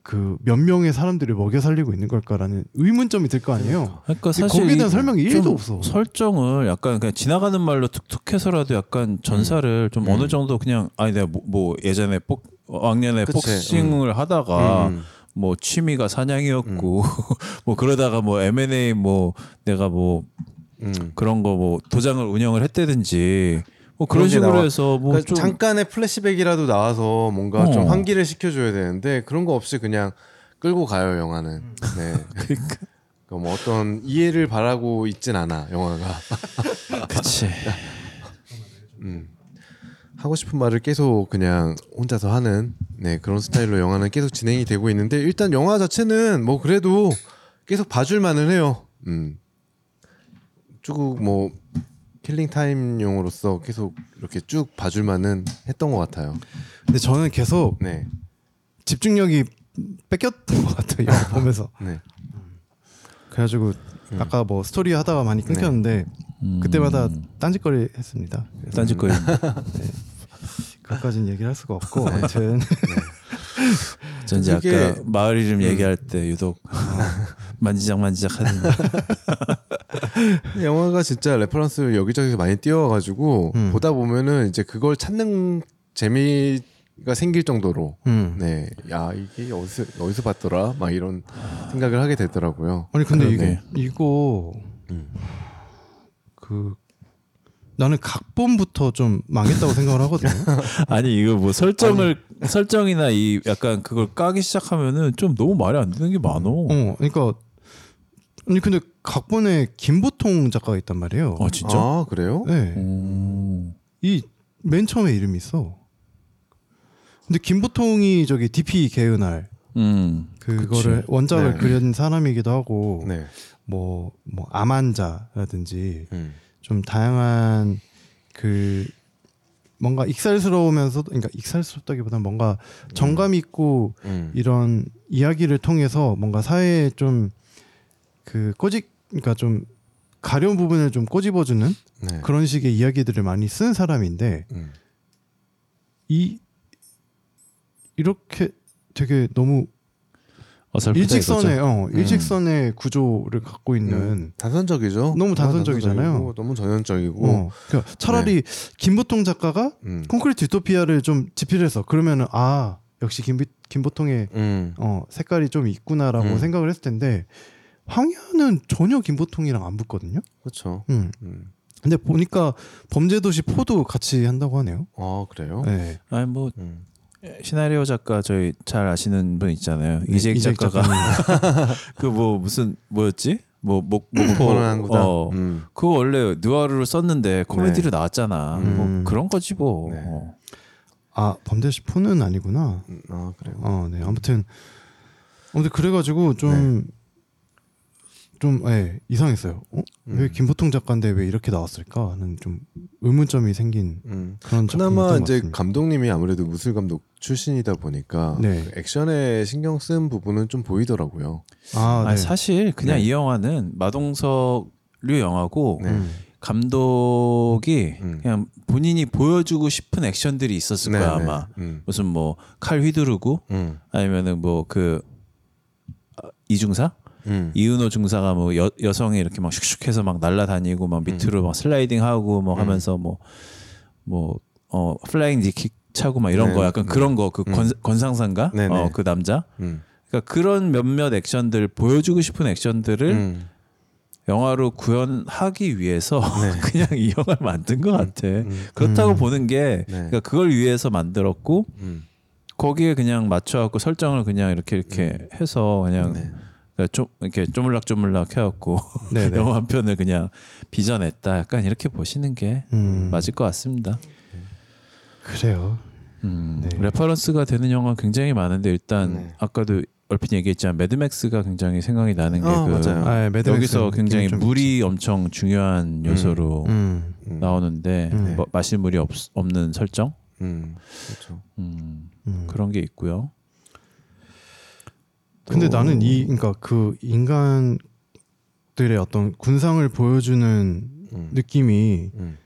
그몇 명의 사람들을 먹여 살리고 있는 걸까라는 의문점이 들 거 아니에요. 그러니까 사실 거기에 대한 이- 설명이 좀 1도 없어. 설정을 약간 그냥 지나가는 말로 툭툭해서라도 약간 전사를 좀 음. 어느 정도 그냥 아니 내가 뭐, 뭐 예전에 복 왕년에 그치. 복싱을 하다가 음. 뭐 취미가 사냥이었고 뭐 그러다가 뭐 M&A 뭐 내가 뭐 음. 그런 거 뭐 도장을 운영을 했다든지 뭐 그런 식으로. 해서 뭐 그러니까 좀 잠깐의 플래시백이라도 나와서 뭔가 좀 어. 환기를 시켜줘야 되는데 그런 거 없이 그냥 끌고 가요 영화는. 네. 그러니까 그뭐 어떤 이해를 바라고 있진 않아 영화가. 그치 음. 하고 싶은 말을 계속 그냥 혼자서 하는 네 그런 스타일로 영화는 계속 진행이 되고 있는데 일단 영화 자체는 뭐 그래도 계속 봐줄 만은 해요. 음. 쭉 뭐 killing time용으로서 계속 이렇게 쭉 봐줄 만은 했던 것 같아요. 근데 저는 계속 네, 집중력이 뺏겼던 것 같아요. 영화 보면서. 네. 그래가지고 음. 아까 뭐 스토리 하다가 많이 끊겼는데 음. 그때마다 딴짓거리 했습니다. 딴짓거리 그것까지는 얘기를 할 수가 없고 네. 아무튼 전 이제 그게- 아까 마을 이름 음. 얘기할 때 유독 만지작 만지작 하는 영화가 진짜 reference를 여기저기서 많이 띄워가지고 음. 보다 보면은 이제 그걸 찾는 재미가 생길 정도로 음. 네, 야 이게 어디서 어디서 봤더라, 막 이런 생각을 하게 되더라고요. 아니 근데 이게 그러게. 이거 음. 그 나는 각본부터 좀 망했다고 생각을 하거든요. 아니 이거 뭐 설정을 설정이나 이 약간 그걸 까기 시작하면은 좀 너무 말이 안 되는 게 많어. 어, 그러니까 아니 근데 각본에 김보통 작가가 있단 말이에요. 아 진짜? 아 그래요? 네, 오. 이맨 처음에 이름이 있어. 근데 김보통이 저기 DP 개은할 음. 그거를 그치. 원작을 네. 그린 사람이기도 하고 네. 뭐뭐 암환자라든지 음. 좀 다양한 그 뭔가 익살스러우면서도 그러니까 익살스럽다기보다는 뭔가 정감 있고 음. 이런 이야기를 통해서 뭔가 사회에 좀 그 꼬집 그러니까 좀 가려운 부분을 좀 꼬집어주는 네. 그런 식의 이야기들을 많이 쓴 사람인데 음. 이 이렇게 되게 너무 일직선의. 어 일직선의 구조를 갖고 있는 음. 단선적이죠. 너무 단선적이잖아요. 너무 전형적이고. 어 그러니까 차라리 김보통 작가가 음. 콘크리트 유토피아를 좀 집필해서 그러면은 아 역시 김비, 김보통의 음. 어 색깔이 좀 있구나라고 음. 생각을 했을 텐데 황야는 전혀 김보통이랑 안 붙거든요. 그렇죠. 음. 음. 근데 보니까 범죄도시 포도 같이 한다고 하네요. 아 그래요? 네. 아니 뭐 음. 시나리오 작가 저희 잘 아시는 분 있잖아요. 네, 이재익 이재익 작가가. 그 뭐 무슨 뭐였지? 뭐목 뭐 목포 번호한 거다. 어. 음. 그거 원래 누아르로 썼는데 코미디로 네. 나왔잖아. 음. 뭐 그런 거지 뭐. 네. 어. 아 범죄도시 포는 아니구나. 음. 아 그래요. 어, 네. 아무튼 아무튼 그래가지고 좀 좀 예, 이상했어요. 어? 왜 음. 김보통 작가인데 왜 이렇게 나왔을까 하는 좀 의문점이 생긴 음. 그런 그나마 것 이제 같습니다. 감독님이 아무래도 무술 감독 출신이다 보니까 네. 그 액션에 신경 쓴 부분은 좀 보이더라고요. 아, 아니, 네. 사실 그냥 네. 이 영화는 마동석류 영화고 네. 음. 감독이 음. 그냥 본인이 보여주고 싶은 액션들이 있었을 네, 거야 네. 아마 음. 무슨 뭐 칼 휘두르고 음. 아니면은 뭐 그 이중사 음. 이은호 중사가 뭐 여, 여성이 이렇게 막 슉슉해서 막 날아다니고 막 밑으로 막 슬라이딩하고 뭐 음. 하면서 뭐 뭐 어 flying knee kick 차고 막 이런 네. 거 약간 그런 거그 음. 네네. 어그 남자 음. 그러니까 그런 몇몇 액션들 보여주고 싶은 액션들을 음. 영화로 구현하기 위해서 네. 그냥 이 영화를 만든 것 같아. 음. 그렇다고 음. 보는 게 네. 그러니까 그걸 위해서 만들었고 음. 거기에 그냥 맞춰갖고 설정을 그냥 이렇게 이렇게 해서 그냥 네. 그러니까 좀 이렇게 쪼물락쪼물락 해갖고 네네. 영화 한 편을 그냥 빚어냈다. 약간 이렇게 보시는 게 음, 맞을 것 같습니다. 그래요. 음, 네. reference가 되는 영화 굉장히 많은데 일단 네. 아까도 얼핏 얘기했지만 매드맥스가 굉장히 생각이 나는 게 어, 그 맞아요. 아, 매드맥스 여기서 굉장히 물이 엄청 중요한 요소로 음, 음. 나오는데 음. 뭐, 마실 물이 없, 없는 설정 음. 그렇죠. 음, 음. 그런 게 있고요. 근데 또- 나는 이 그러니까 그 인간들의 어떤 군상을 보여주는 음. 느낌이 음.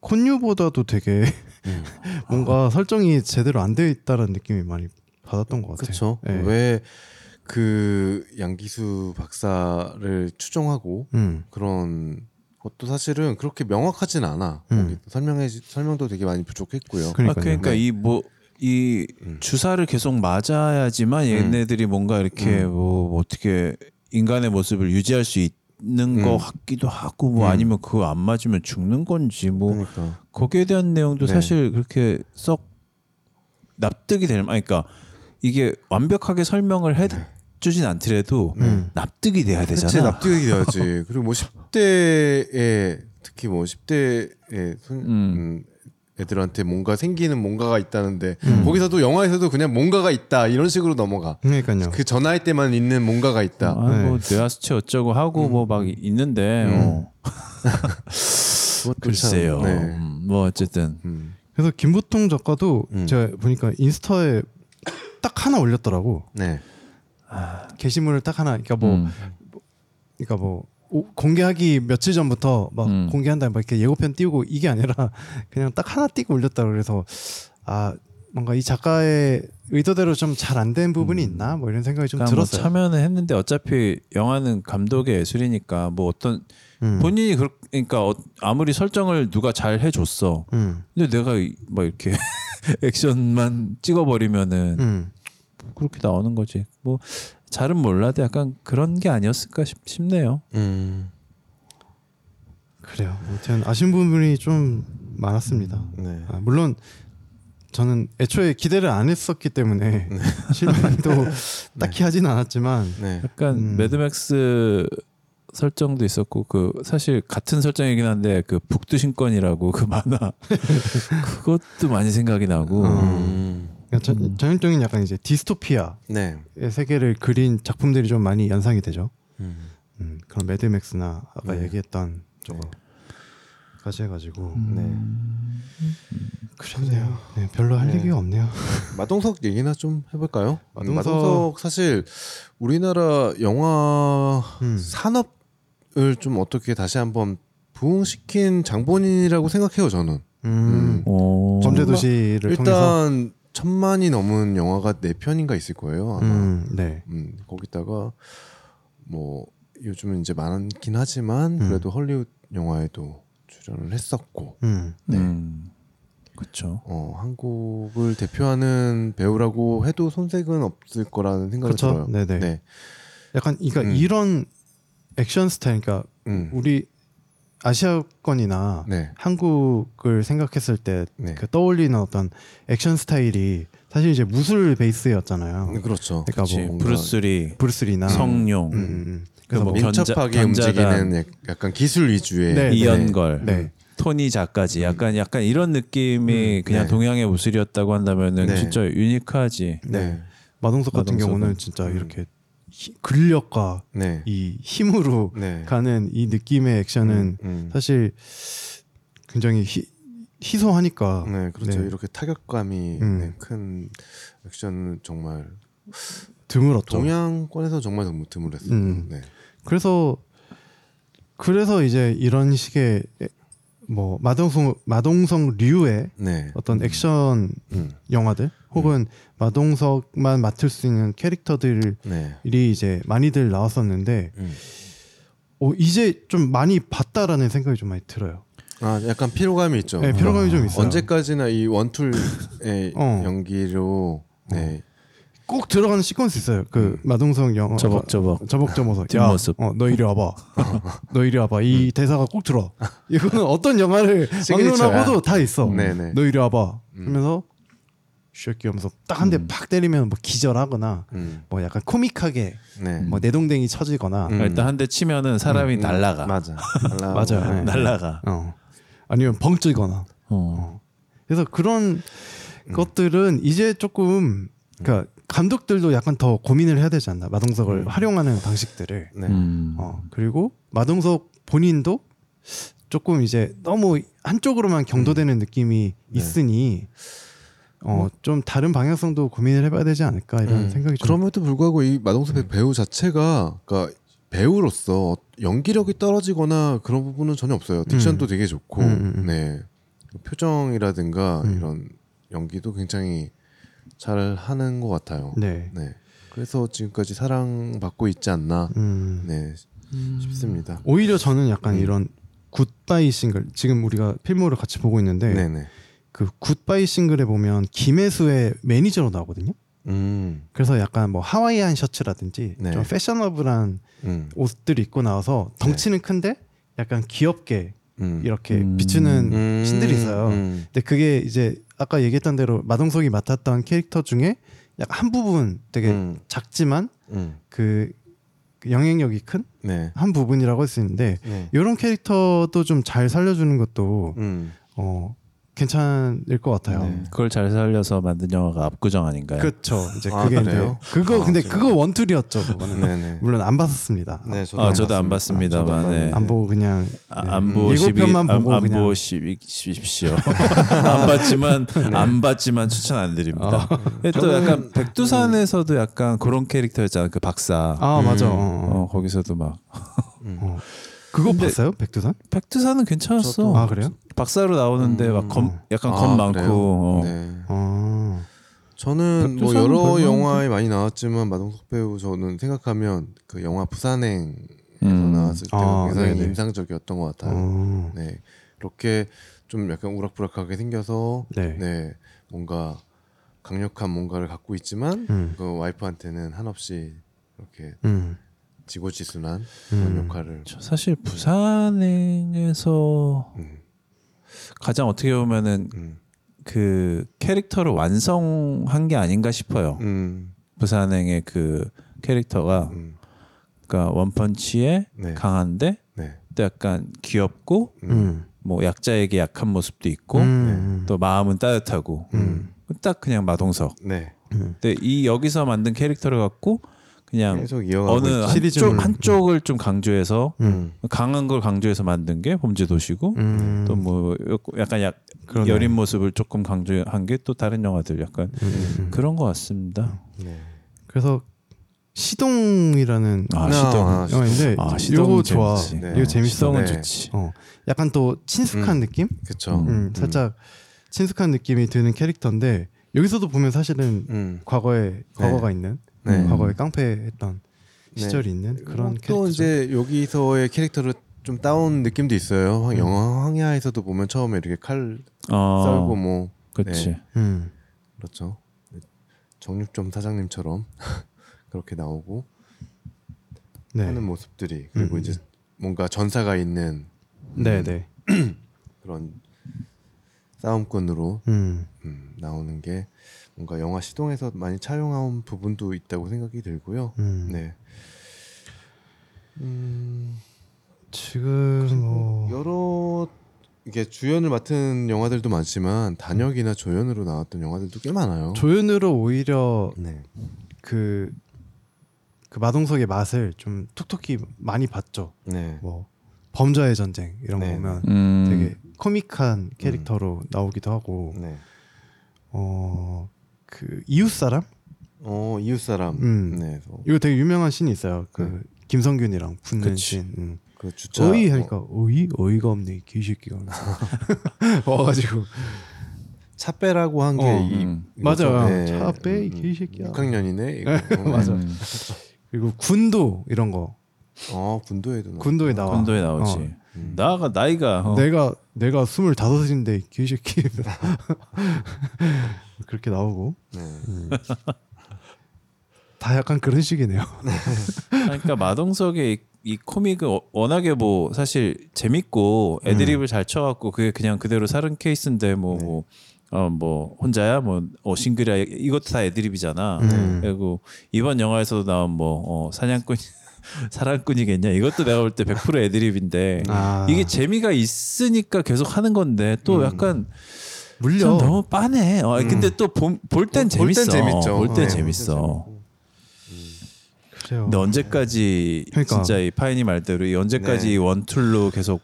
콘유보다도 되게 음. 뭔가 설정이 제대로 안 되어 있다라는 느낌이 많이 받았던 것 같아요. 그렇죠. 네. 왜그 양기수 박사를 추종하고 음, 그런 것도 사실은 그렇게 명확하진 않아. 음. 설명해 설명도 되게 많이 부족했고요. 그러니까요. 아, 그러니까 네. 이뭐 이 음. 주사를 계속 맞아야지만 얘네들이 뭔가 이렇게 음. 뭐 어떻게 인간의 모습을 유지할 수 있는 것 음. 같기도 하고 뭐 음. 아니면 그거 안 맞으면 죽는 건지 뭐 그러니까 거기에 대한 내용도 네. 사실 그렇게 썩 납득이 되는 아니 그러니까 이게 완벽하게 설명을 해 주진 않더라도 음. 납득이 돼야 그치 되잖아. 납득이 돼야지. 그리고 뭐 10대에 특히 뭐 10대에 손, 음. 음, 애들한테 뭔가 생기는 뭔가가 있다는데 음. 거기서도 영화에서도 그냥 뭔가가 있다 이런 식으로 넘어가. 그러니까요. 그 전화할 때만 있는 뭔가가 있다. 아, 뭐 네. 뇌하수체 어쩌고 하고 뭐막 있는데 음. 어, 그것도 글쎄요. 참, 네. 음, 뭐 어쨌든 음. 그래서 김보통 작가도 음. 제가 보니까 인스타에 딱 하나 올렸더라고. 네. 게시물을 딱 하나. 그러니까 뭐, 음. 그러니까 뭐 오- 공개하기 며칠 전부터 막 음. 공개한다 막 이렇게 예고편 띄우고 이게 아니라 그냥 딱 하나 띄고 올렸다 그래서 아 뭔가 이 작가의 의도대로 좀 잘 안 된 부분이 있나 뭐 이런 생각이 좀 그러니까 뭐 들었어요. 참여는 했는데 어차피 영화는 감독의 예술이니까 뭐 어떤 음. 본인이 그렇- 그러니까 어- 아무리 설정을 누가 잘 해줬어. 음. 근데 내가 이- 막 이렇게 액션만 찍어버리면은 음. 그렇게 나오는 거지. 뭐 잘은 몰라도 약간 그런 게 아니었을까 싶, 싶네요. 음. 그래요. 아무튼 아쉬운 부분이 좀 많았습니다. 네. 아, 물론 저는 애초에 기대를 안 했었기 때문에 네. 실망도 딱히 하진 않았지만 네. 약간 음. 매드맥스 설정도 있었고 그 사실 같은 설정이긴 한데 그 북두신권이라고 그 만화 그것도 많이 생각이 나고 음. 그러니까 전- 전형적인 약간 이제 디스토피아의 네. 세계를 그린 작품들이 좀 많이 연상이 되죠. 음. 음, 그런 매드맥스나 아까 네. 얘기했던 저거까지 해가지고 네. 그러네요. 네, 별로 할 네. 얘기가 없네요. 마동석 얘기나 좀 해볼까요? 마동석- 마동석 사실 우리나라 영화 음. 산업을 좀 어떻게 다시 한번 부흥시킨 장본인이라고 생각해요 저는. 음, 오. 범죄 도시를 통해서 일단 천만이 넘은 영화가 네 편인가 있을 거예요. 아마. 음, 네. 음, 거기다가 뭐 요즘은 이제 많긴 하지만 음. 그래도 헐리우드 영화에도 출연을 했었고 음, 네. 음. 그렇죠. 어, 한국을 대표하는 배우라고 해도 손색은 없을 거라는 생각이. 들어요. 네네. 네. 약간 그러니까 음. 이런 액션 스타일, 그러니까 음. 우리 아시아권이나 네. 한국을 생각했을 때 네. 그 떠올리는 어떤 액션 스타일이 사실 이제 무술 베이스였잖아요. 음, 그렇죠. 그러니까 그치. 뭐 브루스리, 브루스리나 성룡, 음, 음, 음. 그 그래서 뭐뭐 민첩하게 견자단. 움직이는 약- 약간 기술 위주의 네, 네. 이연걸, 네. 토니 작가지 약간 약간 이런 느낌이 음, 그냥 네. 동양의 무술이었다고 한다면은 네. 진짜 유니크하지. 네. 마동석 같은 마동석은. 경우는 진짜 음. 이렇게 히- 근력과 네. 이 힘으로 네. 가는 이 느낌의 액션은 음. 사실 굉장히 희, 희소하니까 네, 그렇죠. 네. 이렇게 타격감이 음. 네, 큰 액션은 정말 드물었죠. 동양권에서 정말 너무 드물했어요. 음. 네. 그래서 그래서 이제 이런 식의 에- 뭐 마동성 마동석 류의 네. 어떤 액션 음. 영화들 혹은 마동석만 맡을 수 있는 캐릭터들이 네. 이제 많이들 나왔었는데 음. 어, 이제 좀 많이 봤다라는 생각이 좀 많이 들어요. 아, 약간 피로감이 있죠. 네, 피로감이 좀 있어요. 언제까지나 이 원툴의 어. 연기로 네. 꼭 들어가는 시퀀스 있어요. 그 마동석 영화 저벅저벅. 저벅저벅 뒷모습. 야, 어, 너 이리 와봐. 너 이리 와봐. 이 대사가 꼭 들어. 이거는 어떤 영화를. 막론하고도 다 있어. 네네. 너 이리 와봐. 하면서 쉐끼 하면서 딱 한 대 팍 때리면 뭐 기절하거나 음. 뭐 약간 코믹하게 네. 뭐 내동댕이 쳐지거나 음. 일단 한 대 치면은 사람이 날라가. 맞아. 맞아요. 네. 날라가. 어. 아니면 벙찌거나. 어. 그래서 그런 것들은 이제 조금 그러니까 감독들도 약간 더 고민을 해야 되지 않나 마동석을 활용하는 방식들을 네. 음. 어 그리고 마동석 본인도 조금 이제 너무 한쪽으로만 경도되는 느낌이 네. 있으니 어 좀 다른 방향성도 고민을 해봐야 되지 않을까 이런 음. 생각이 좀 그럼에도 불구하고 이 마동석 배우 자체가 그러니까 배우로서 연기력이 떨어지거나 그런 부분은 전혀 없어요. 딕션도 되게 좋고, 음, 음, 음. 네 표정이라든가 음. 이런 연기도 굉장히 잘 하는 것 같아요. 네. 네. 그래서 지금까지 사랑받고 있지 않나, 음. 네 싶습니다. 오히려 저는 약간 음. 이런 굿바이 싱글 지금 우리가 필모를 같이 보고 있는데 네, 네. 그 굿바이 싱글에 보면 김혜수의 매니저로 나오거든요. 음, 그래서 약간 뭐 하와이안 셔츠라든지 네. 좀 패셔너블한 음, 옷들 입고 나와서 덩치는 큰데 약간 귀엽게 음. 이렇게 음. 비추는 음, 신들이 있어요. 음, 근데 그게 이제 아까 얘기했던 대로 마동석이 맡았던 캐릭터 중에 약간 한 부분 되게 음, 작지만 음, 그 영향력이 큰한 네, 부분이라고 할 수 있는데 네. 이런 캐릭터도 좀 잘 살려주는 것도 음, 어 괜찮을 것 같아요. 네. 그걸 잘 살려서 만든 영화가 압구정 아닌가요? 그렇죠. 이제 아, 그게? 이제 그거 아, 근데 제가- 그거 원툴이었죠. 그거는 네, 네. 물론 안 봤었습니다. 네, 저도 아, 안 저도 안 봤습니다. 봤습니다만, 안 네. 안 보고 그냥 아, 네. 안 음. 보시기 일곱 편만 보고 안, 안 그냥 보십시오. 안 봤지만 안 봤지만 추천 안 드립니다. 근데 또 약간 백두산에서도 약간 그런 캐릭터였잖아. 그 박사. 아 음. 맞아. 어, 어, 거기서도 막 어. 그거 봤어요? 백두산? 백두산은 괜찮았어. 저도- 아 그래요? 박사로 나오는데 막 검, 약간 아, 검 많고. 어. 네. 어. 저는 뭐 여러 볼만한데? 영화에 많이 나왔지만 마동석 배우 저는 생각하면 그 영화 부산행에서 음. 나왔을 때 아, 굉장히 네네. 인상적이었던 것 같아요. 어. 네, 이렇게 좀 약간 우락부락하게 생겨서 네. 네, 뭔가 강력한 뭔가를 갖고 있지만 음. 그 와이프한테는 한없이 이렇게 음. 지고지순한 그런 음. 역할을. 저 사실 부산행에서 음, 가장 어떻게 보면은 음, 그 캐릭터를 완성한 게 아닌가 싶어요. 음, 부산행의 그 캐릭터가. 음, 그러니까 원펀치에 네, 강한데 네, 또 약간 귀엽고 음, 음. 뭐 약자에게 약한 모습도 있고 음. 또 마음은 따뜻하고 음, 딱 그냥 마동석. 네, 근데 이 여기서 만든 캐릭터를 갖고 그냥 계속 이어가고 어느. 한쪽 한쪽을 좀 강조해서 음. 강한 걸 강조해서 만든 게 범죄 도시고 음. 또뭐 약간 약 그러네. 여린 모습을 조금 강조한 게 또 다른 영화들 약간 음. 그런 것 같습니다. 네. 그래서 시동이라는 아, 아, 시동. 아, 영화인데 아, 시동 이거 좋아. 네. 이거 재밌어. 시동은 네. 좋지. 어. 약간 또 친숙한 음. 느낌? 음. 음, 살짝 친숙한 느낌이 드는 캐릭터인데 여기서도 보면 사실은 음, 과거에 과거가 있는 네. 음. 과거에 깡패했던 네. 시절이 있는 그런 또 캐릭터. 이제 여기서의 캐릭터를 좀 따온 느낌도 있어요. 음. 황- 영화 황야에서도 보면 처음에 이렇게 칼 어, 썰고 뭐 그렇지. 네. 음. 그렇죠. 정육점 사장님처럼 그렇게 나오고 네. 하는 모습들이 그리고 음. 이제 뭔가 전사가 있는 네, 네. 그런 싸움꾼으로 음. 음, 나오는 게 뭔가 영화 시동에서 많이 차용한 부분도 있다고 생각이 들고요. 음. 네. 음, 지금 뭐 여러 이게 주연을 맡은 영화들도 많지만 단역이나 조연으로 나왔던 영화들도 꽤 많아요. 조연으로 오히려 네. 그, 그 마동석의 맛을 좀 톡톡히 많이 봤죠. 네. 뭐 범죄의 전쟁 이런 거 네. 보면 음, 되게 코믹한 캐릭터로 나오기도 하고 네. 어 그 이웃 사람 어 이웃 사람. 음. 네. 어, 이거 되게 유명한 씬이 있어요. 그 네. 김성균이랑 붙는 그치. 씬. 음. 그 주차. 어이 하니까 어 이 어이가 없네 이 개새끼가 와가지고 차 빼라고 한 게 어. 이 음. 맞아요. 차빼, 이 개새끼야. 6학년이네. 이거. 맞아. 음, 그리고 군도 이런 거 어 군도에도. 군도에 나와. 군도에 나오지. 어. 음. 나가 나이가 어. 내가 내가 스물다섯인데 이 개새끼 그렇게 나오고 네. 음. 다 약간 그런 식이네요. 그러니까 마동석의 이, 이 코믹은 워- 워낙에 뭐 사실 재밌고 애드립을 잘 쳐갖고 그게 그냥 그대로 사는 케이스인데 뭐뭐어 뭐 혼자야 뭐 어, 싱글이야 이것도 다 애드립이잖아. 음. 그리고 이번 영화에서도 나온 뭐 어, 사냥꾼 사랑꾼이겠냐 이것도 내가 볼 때 100% 애드립인데 아. 이게 재미가 있으니까 계속 하는 건데 또 약간 물려. 좀 너무 빠네. 어, 근데 또 볼땐 볼- 볼땐 재밌어. 재밌죠. 볼땐 네. 재밌어. 그래요. 근데 언제까지 그러니까. 진짜 이 파인이 말대로 이 언제까지 네. 이 원툴로 계속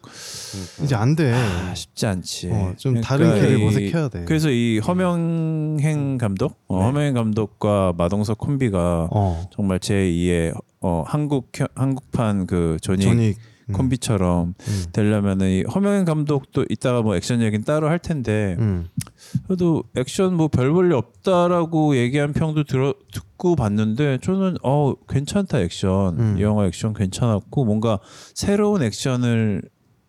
이제 안 돼. 아, 쉽지 않지. 어, 좀 다른 길을 이- 모색해야 돼. 그래서 이 허명행 감독, 어, 네. 허명행 감독과 마동석 콤비가 어. 정말 제 2의 어, 한국 한국판 그 조닉, 조닉 음. 콤비처럼 음. 되려면은 이 허명행 감독도 이따가 뭐 액션 얘기는 따로 할 텐데 음. 그래도 액션 뭐 별 볼일 없다라고 얘기한 평도 들어 듣고 봤는데 저는 어 괜찮다 액션 음. 이 영화 액션 괜찮았고 뭔가 새로운 액션을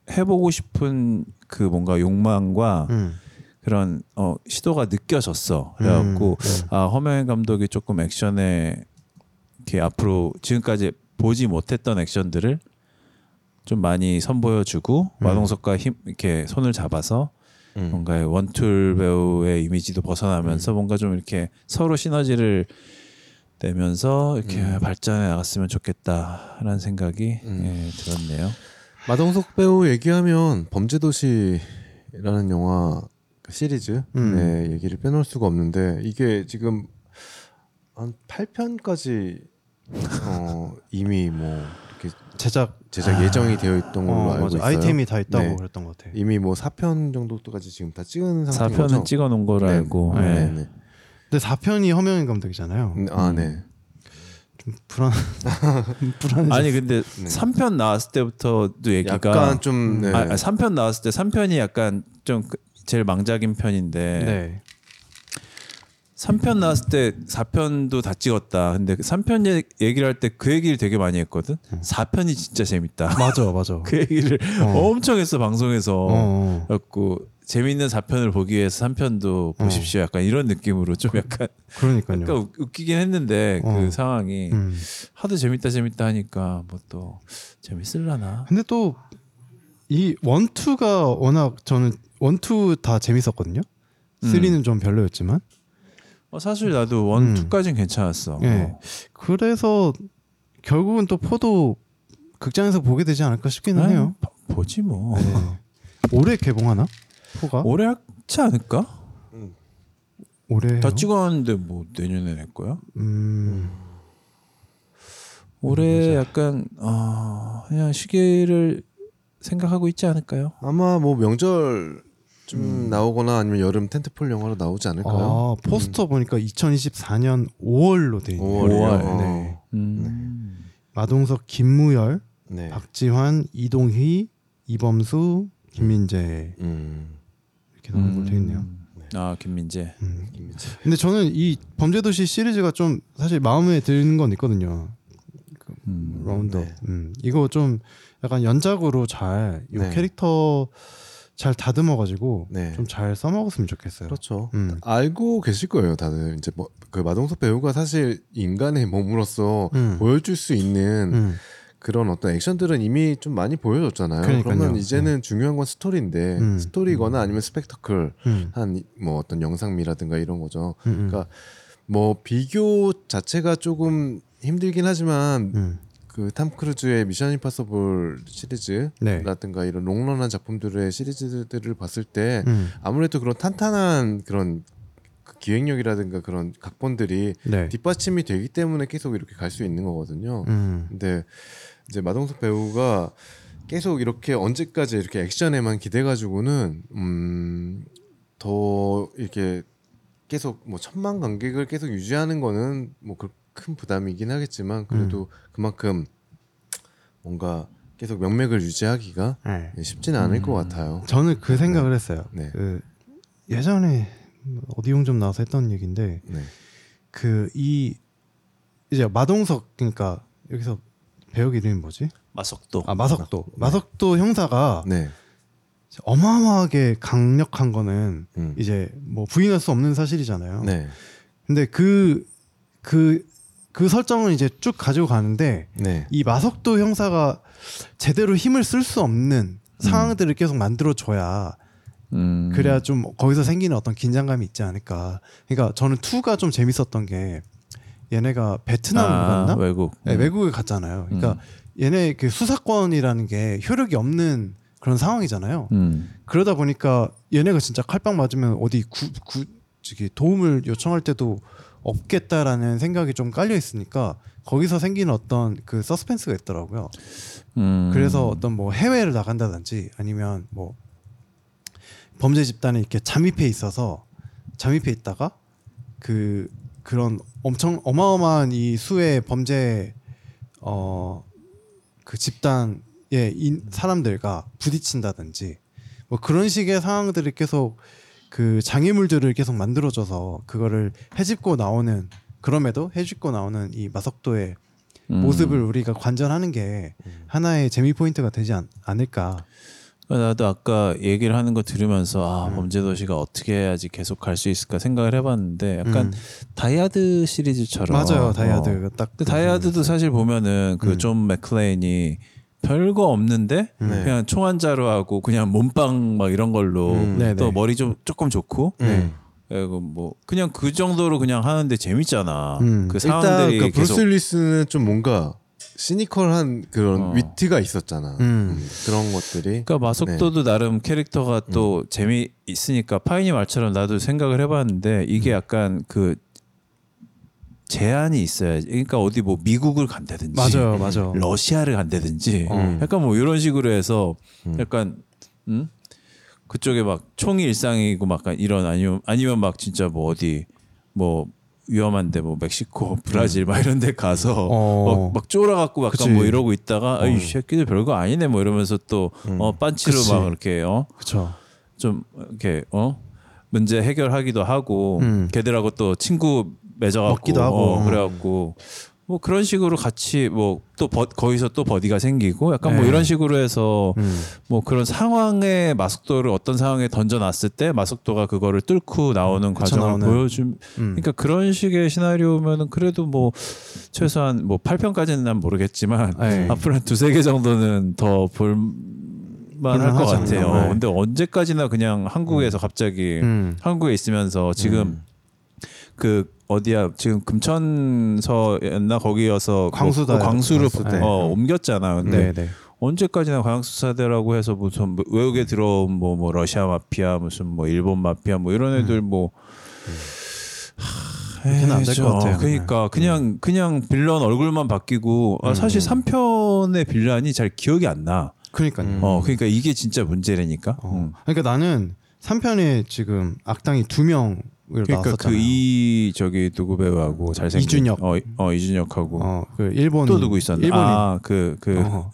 해보고 싶은 그 뭔가 욕망과 음. 그런 어 시도가 느껴졌어 그래갖고 음. 아 허명현 감독이 조금 액션에 이렇게 앞으로 지금까지 보지 못했던 액션들을 좀 많이 선보여주고 음. 마동석과 힘 이렇게 손을 잡아서 음. 뭔가 원툴 배우의 이미지도 벗어나면서 뭔가 좀 이렇게 서로 시너지를 내면서 이렇게 음. 발전해 나갔으면 좋겠다라는 생각이 음. 예, 들었네요. 마동석 배우 얘기하면 범죄도시라는 영화 그 시리즈 음. 네, 얘기를 빼놓을 수가 없는데 이게 지금 한 8편까지 어, 이미 뭐 제작 제작 예정이 되어 있던 걸로 어, 알고 맞아. 있어요. 아이템이 다 있다고 네. 그랬던 것 같아. 이미 뭐 4편 정도까지 지금 다 찍은 상태인 4편은 거죠. 찍어 놓은 걸 네. 알고 네, 예. 네, 네. 근데 4편이 허명인 감독이잖아요. 음, 아, 네. 좀 불안 불안해. 아니 근데 네. 3편 나왔을 때부터도 얘기가 약간 좀 네. 아, 3편 나왔을 때 3편이 약간 좀 그- 제일 망작인 편인데 네. 3편 나왔을 때 4편도 다 찍었다. 근데 3편 얘기를 할 때 그 얘기를 되게 많이 했거든. 4편이 진짜 재밌다. 맞아, 맞아. 그 얘기를 어. 엄청 했어 방송에서. 어, 어. 그래갖고 재밌는 4편을 보기 위해서 3편도 보십시오. 약간 이런 느낌으로 좀 약간 그러니까요. 약간 웃- 웃기긴 했는데 어. 그 상황이 음. 하도 재밌다 재밌다 하니까 뭐 또 재밌을라나. 근데 또 이 원투가 워낙 저는 원투 다 재밌었거든요. 음. 쓰리는 좀 별로였지만 어, 사실 나도 원, 음. 투까진 괜찮았어. 예. 어. 그래서 결국은 또 포도 극장에서 보게 되지 않을까 싶기는 아유, 해요. 봐- 보지 뭐. 네. 올해 개봉하나? 포가 올해 하지 않을까? 올해 다? 찍었는데 뭐 내년에 낼 거야? 음. 올해 약간 어, 그냥 시기를 생각하고 있지 않을까요? 아마 뭐 명절 좀 나오거나 아니면 여름 텐트폴 영화로 나오지 않을까요? 아 포스터 보니까 2024년 5월로 돼 있네요. 5월이요. 오월. 네. 음. 마동석, 김무열, 네. 박지환, 이동희, 이범수, 김민재 음. 이렇게 나온 걸로 돼 있네요. 아 김민재. 음. 김민재. 근데 저는 이 범죄도시 시리즈가 좀 사실 마음에 드는 건 있거든요. 음. 라운드. 네. 음. 이거 좀 약간 연작으로 잘이 네. 캐릭터 잘 다듬어가지고 네. 좀잘 써먹었으면 좋겠어요. 그렇죠. 음. 알고 계실 거예요, 다들. 이제 뭐 그 마동석 배우가 사실 인간의 몸으로서 음. 보여줄 수 있는 음. 그런 어떤 액션들은 이미 좀 많이 보여줬잖아요. 그러니까요. 그러면 이제는 중요한 건 스토리인데 음. 스토리거나 아니면 스펙터클 음. 한뭐 어떤 영상미라든가 이런 거죠. 음. 음. 그러니까 뭐 비교 자체가 조금 힘들긴 하지만 음. 그탐 크루즈의 미션 임파서블 시리즈라든가 네. 이런 롱런한 작품들의 시리즈들을 봤을 때 음. 아무래도 그런 탄탄한 그런 그 기획력이라든가 그런 각본들이 네. 뒷받침이 되기 때문에 계속 이렇게 갈 수 있는 거거든요. 음. 근데 이제 마동석 배우가 계속 이렇게 언제까지 이렇게 액션에만 기대가지고는 음더 이렇게 계속 뭐 천만 관객을 계속 유지하는 거는 뭐 큰 부담이긴 하겠지만 그래도 그만큼 뭔가 계속 명맥을 유지하기가 네. 쉽지는 않을 것 같아요. 저는 그 생각을 했어요. 네. 그 예전에 어디 용좀 나와서 했던 얘기인데 네. 그이 이제 마동석 그러니까 여기서 배우 이름이 뭐지? 마석도. 아 마석도 마석도 형사가 네. 어마어마하게 강력한 거는 음. 이제 뭐 부인할 수 없는 사실이잖아요. 네. 근데 그그 그 설정은 이제 쭉 가지고 가는데 네. 이 마석도 형사가 제대로 힘을 쓸 수 없는 상황들을 계속 만들어 줘야 음. 그래야 좀 거기서 생기는 어떤 긴장감이 있지 않을까. 그러니까 저는 2가 좀 재밌었던 게 얘네가 베트남 아, 갔나? 외국. 네, 외국에 갔잖아요. 그러니까 얘네 그 수사권이라는 게 효력이 없는 그런 상황이잖아요. 음. 그러다 보니까 얘네가 진짜 칼빵 맞으면 어디 구, 구 저기 도움을 요청할 때도 없겠다라는 생각이 좀 깔려 있으니까 거기서 생기는 어떤 그 서스펜스가 있더라고요. 음. 그래서 어떤 뭐 해외를 나간다든지 아니면 뭐 범죄 집단에 이렇게 잠입해 있어서 잠입해 있다가 그 그런 엄청 어마어마한 이 수의 범죄 어 그 집단의 인, 사람들과 부딪힌다든지 뭐 그런 식의 상황들을 계속 그 장애물들을 계속 만들어줘서 그거를 해집고 나오는 그럼에도 해집고 나오는 이 마석도의 음. 모습을 우리가 관전하는 게 하나의 재미 포인트가 되지 않, 않을까. 나도 아까 얘기를 하는 거 들으면서 아 범죄 도시가 어떻게 해야지 계속 갈 수 있을까 생각을 해봤는데 약간 음. 다이하드 시리즈처럼 맞아요, 어. 다이하드 딱. 근데 다이하드도 사실 보면은 그 음. 존 맥클레인이 별거 없는데 네. 그냥 총한 자루 하고 그냥 몸빵 막 이런 걸로 음. 네네. 또 머리 좀 조금 좋고 네. 그리고 뭐 그냥 그 정도로 그냥 하는데 재밌잖아. 음. 그 일단 상황들이 그 계속 브루스 윌리스는 좀 뭔가 시니컬한 그런 어. 위트가 있었잖아. 음. 음, 그런 것들이. 그러니까 마석도도 나름 캐릭터가 음. 또 재미 있으니까 파이니 말처럼 나도 생각을 해봤는데 음. 이게 약간 그 제한이 있어야지. 그러니까 어디 뭐 미국을 간다든지, 맞아요, 맞아. 러시아를 간다든지, 어. 약간 뭐 이런 식으로 해서 음. 약간 음 그쪽에 막 총이 일상이고 막 약간 이런 아니면 아니면 막 진짜 뭐 어디 뭐 위험한데 뭐 멕시코, 브라질 막 이런 데 가서 음. 어. 막, 막 쫄아 갖고 약간 그치. 뭐 이러고 있다가 아이 새끼들 별거 아니네 뭐 이러면서 또 어, 빤치로 그치. 막 이렇게 어 그렇죠. 좀 이렇게 어 문제 해결하기도 하고 음. 걔들하고 또 친구 맺어갖고 먹기도 하고. 어, 그래갖고 뭐 그런 식으로 같이 뭐 또 거기서 또 버디가 생기고 약간 뭐 네. 이런 식으로 해서 음. 뭐 그런 상황에 마속도를 어떤 상황에 던져놨을 때 마속도가 그거를 뚫고 나오는 과정을 나오는. 보여줌 음. 그러니까 그런 식의 시나리오면은 그래도 뭐 최소한 뭐 8편까지는 난 모르겠지만 네. 앞으로 한 두세 개 정도는 더 볼 만할 것 같아요. 네. 근데 언제까지나 그냥 한국에서 갑자기 음. 한국에 있으면서 지금 그 어디야 지금 금천서였나 거기여서 광수다. 그 광수를 광수대. 어, 옮겼잖아. 근데 네, 네. 언제까지나 광수사대라고 해서 무슨 뭐 외국에 들어온 뭐, 뭐 러시아 마피아 무슨 뭐 일본 마피아 뭐 이런 애들 뭐 그렇게는 안될 것 같아요. 그러니까 그냥 그냥 빌런 얼굴만 바뀌고 아, 사실 3편의 빌런이 잘 기억이 안 나. 그러니까요. 어 그러니까 이게 진짜 문제라니까. 어. 음. 그러니까 나는 3편에 지금 악당이 두 명을 그러니까. 그 이 저기 누구 배우하고 잘생긴 이준혁. 어, 이- 어 이준혁하고 어, 그 일본 또 누구 있었나? 일본인. 아그그 그, 어.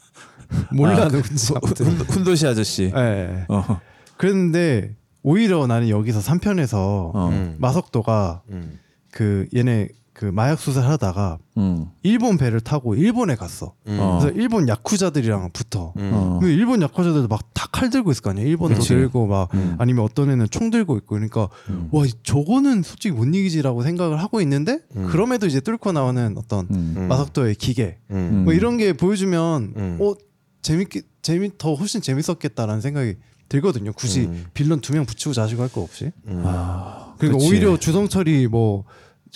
몰라 아, 누군지. 훈- 훈도시 아저씨. 예, 예. 어. 그랬는데 오히려 나는 여기서 3편에서 어. 음. 마석도가 음. 그 얘네 그 마약 수사를 하다가 음. 일본 배를 타고 일본에 갔어. 음. 어. 그래서 일본 야쿠자들이랑 붙어. 음. 어. 근데 일본 야쿠자들도 막 다 칼 들고 있을 거 아니야. 일본도 그치. 들고 막 음. 아니면 어떤 애는 총 들고 있고 그러니까 음. 와 저거는 솔직히 못 이기지라고 생각을 하고 있는데 음. 그럼에도 이제 뚫고 나오는 어떤. 마석도의 기계 음. 뭐 이런 게 보여주면 음. 어 재밌게 재미 더 훨씬 재밌었겠다라는 생각이 들거든요. 굳이 음. 빌런 두 명 붙이고 자시고 할 거 없이. 음. 아, 그러니까 그치. 오히려 주성철이 뭐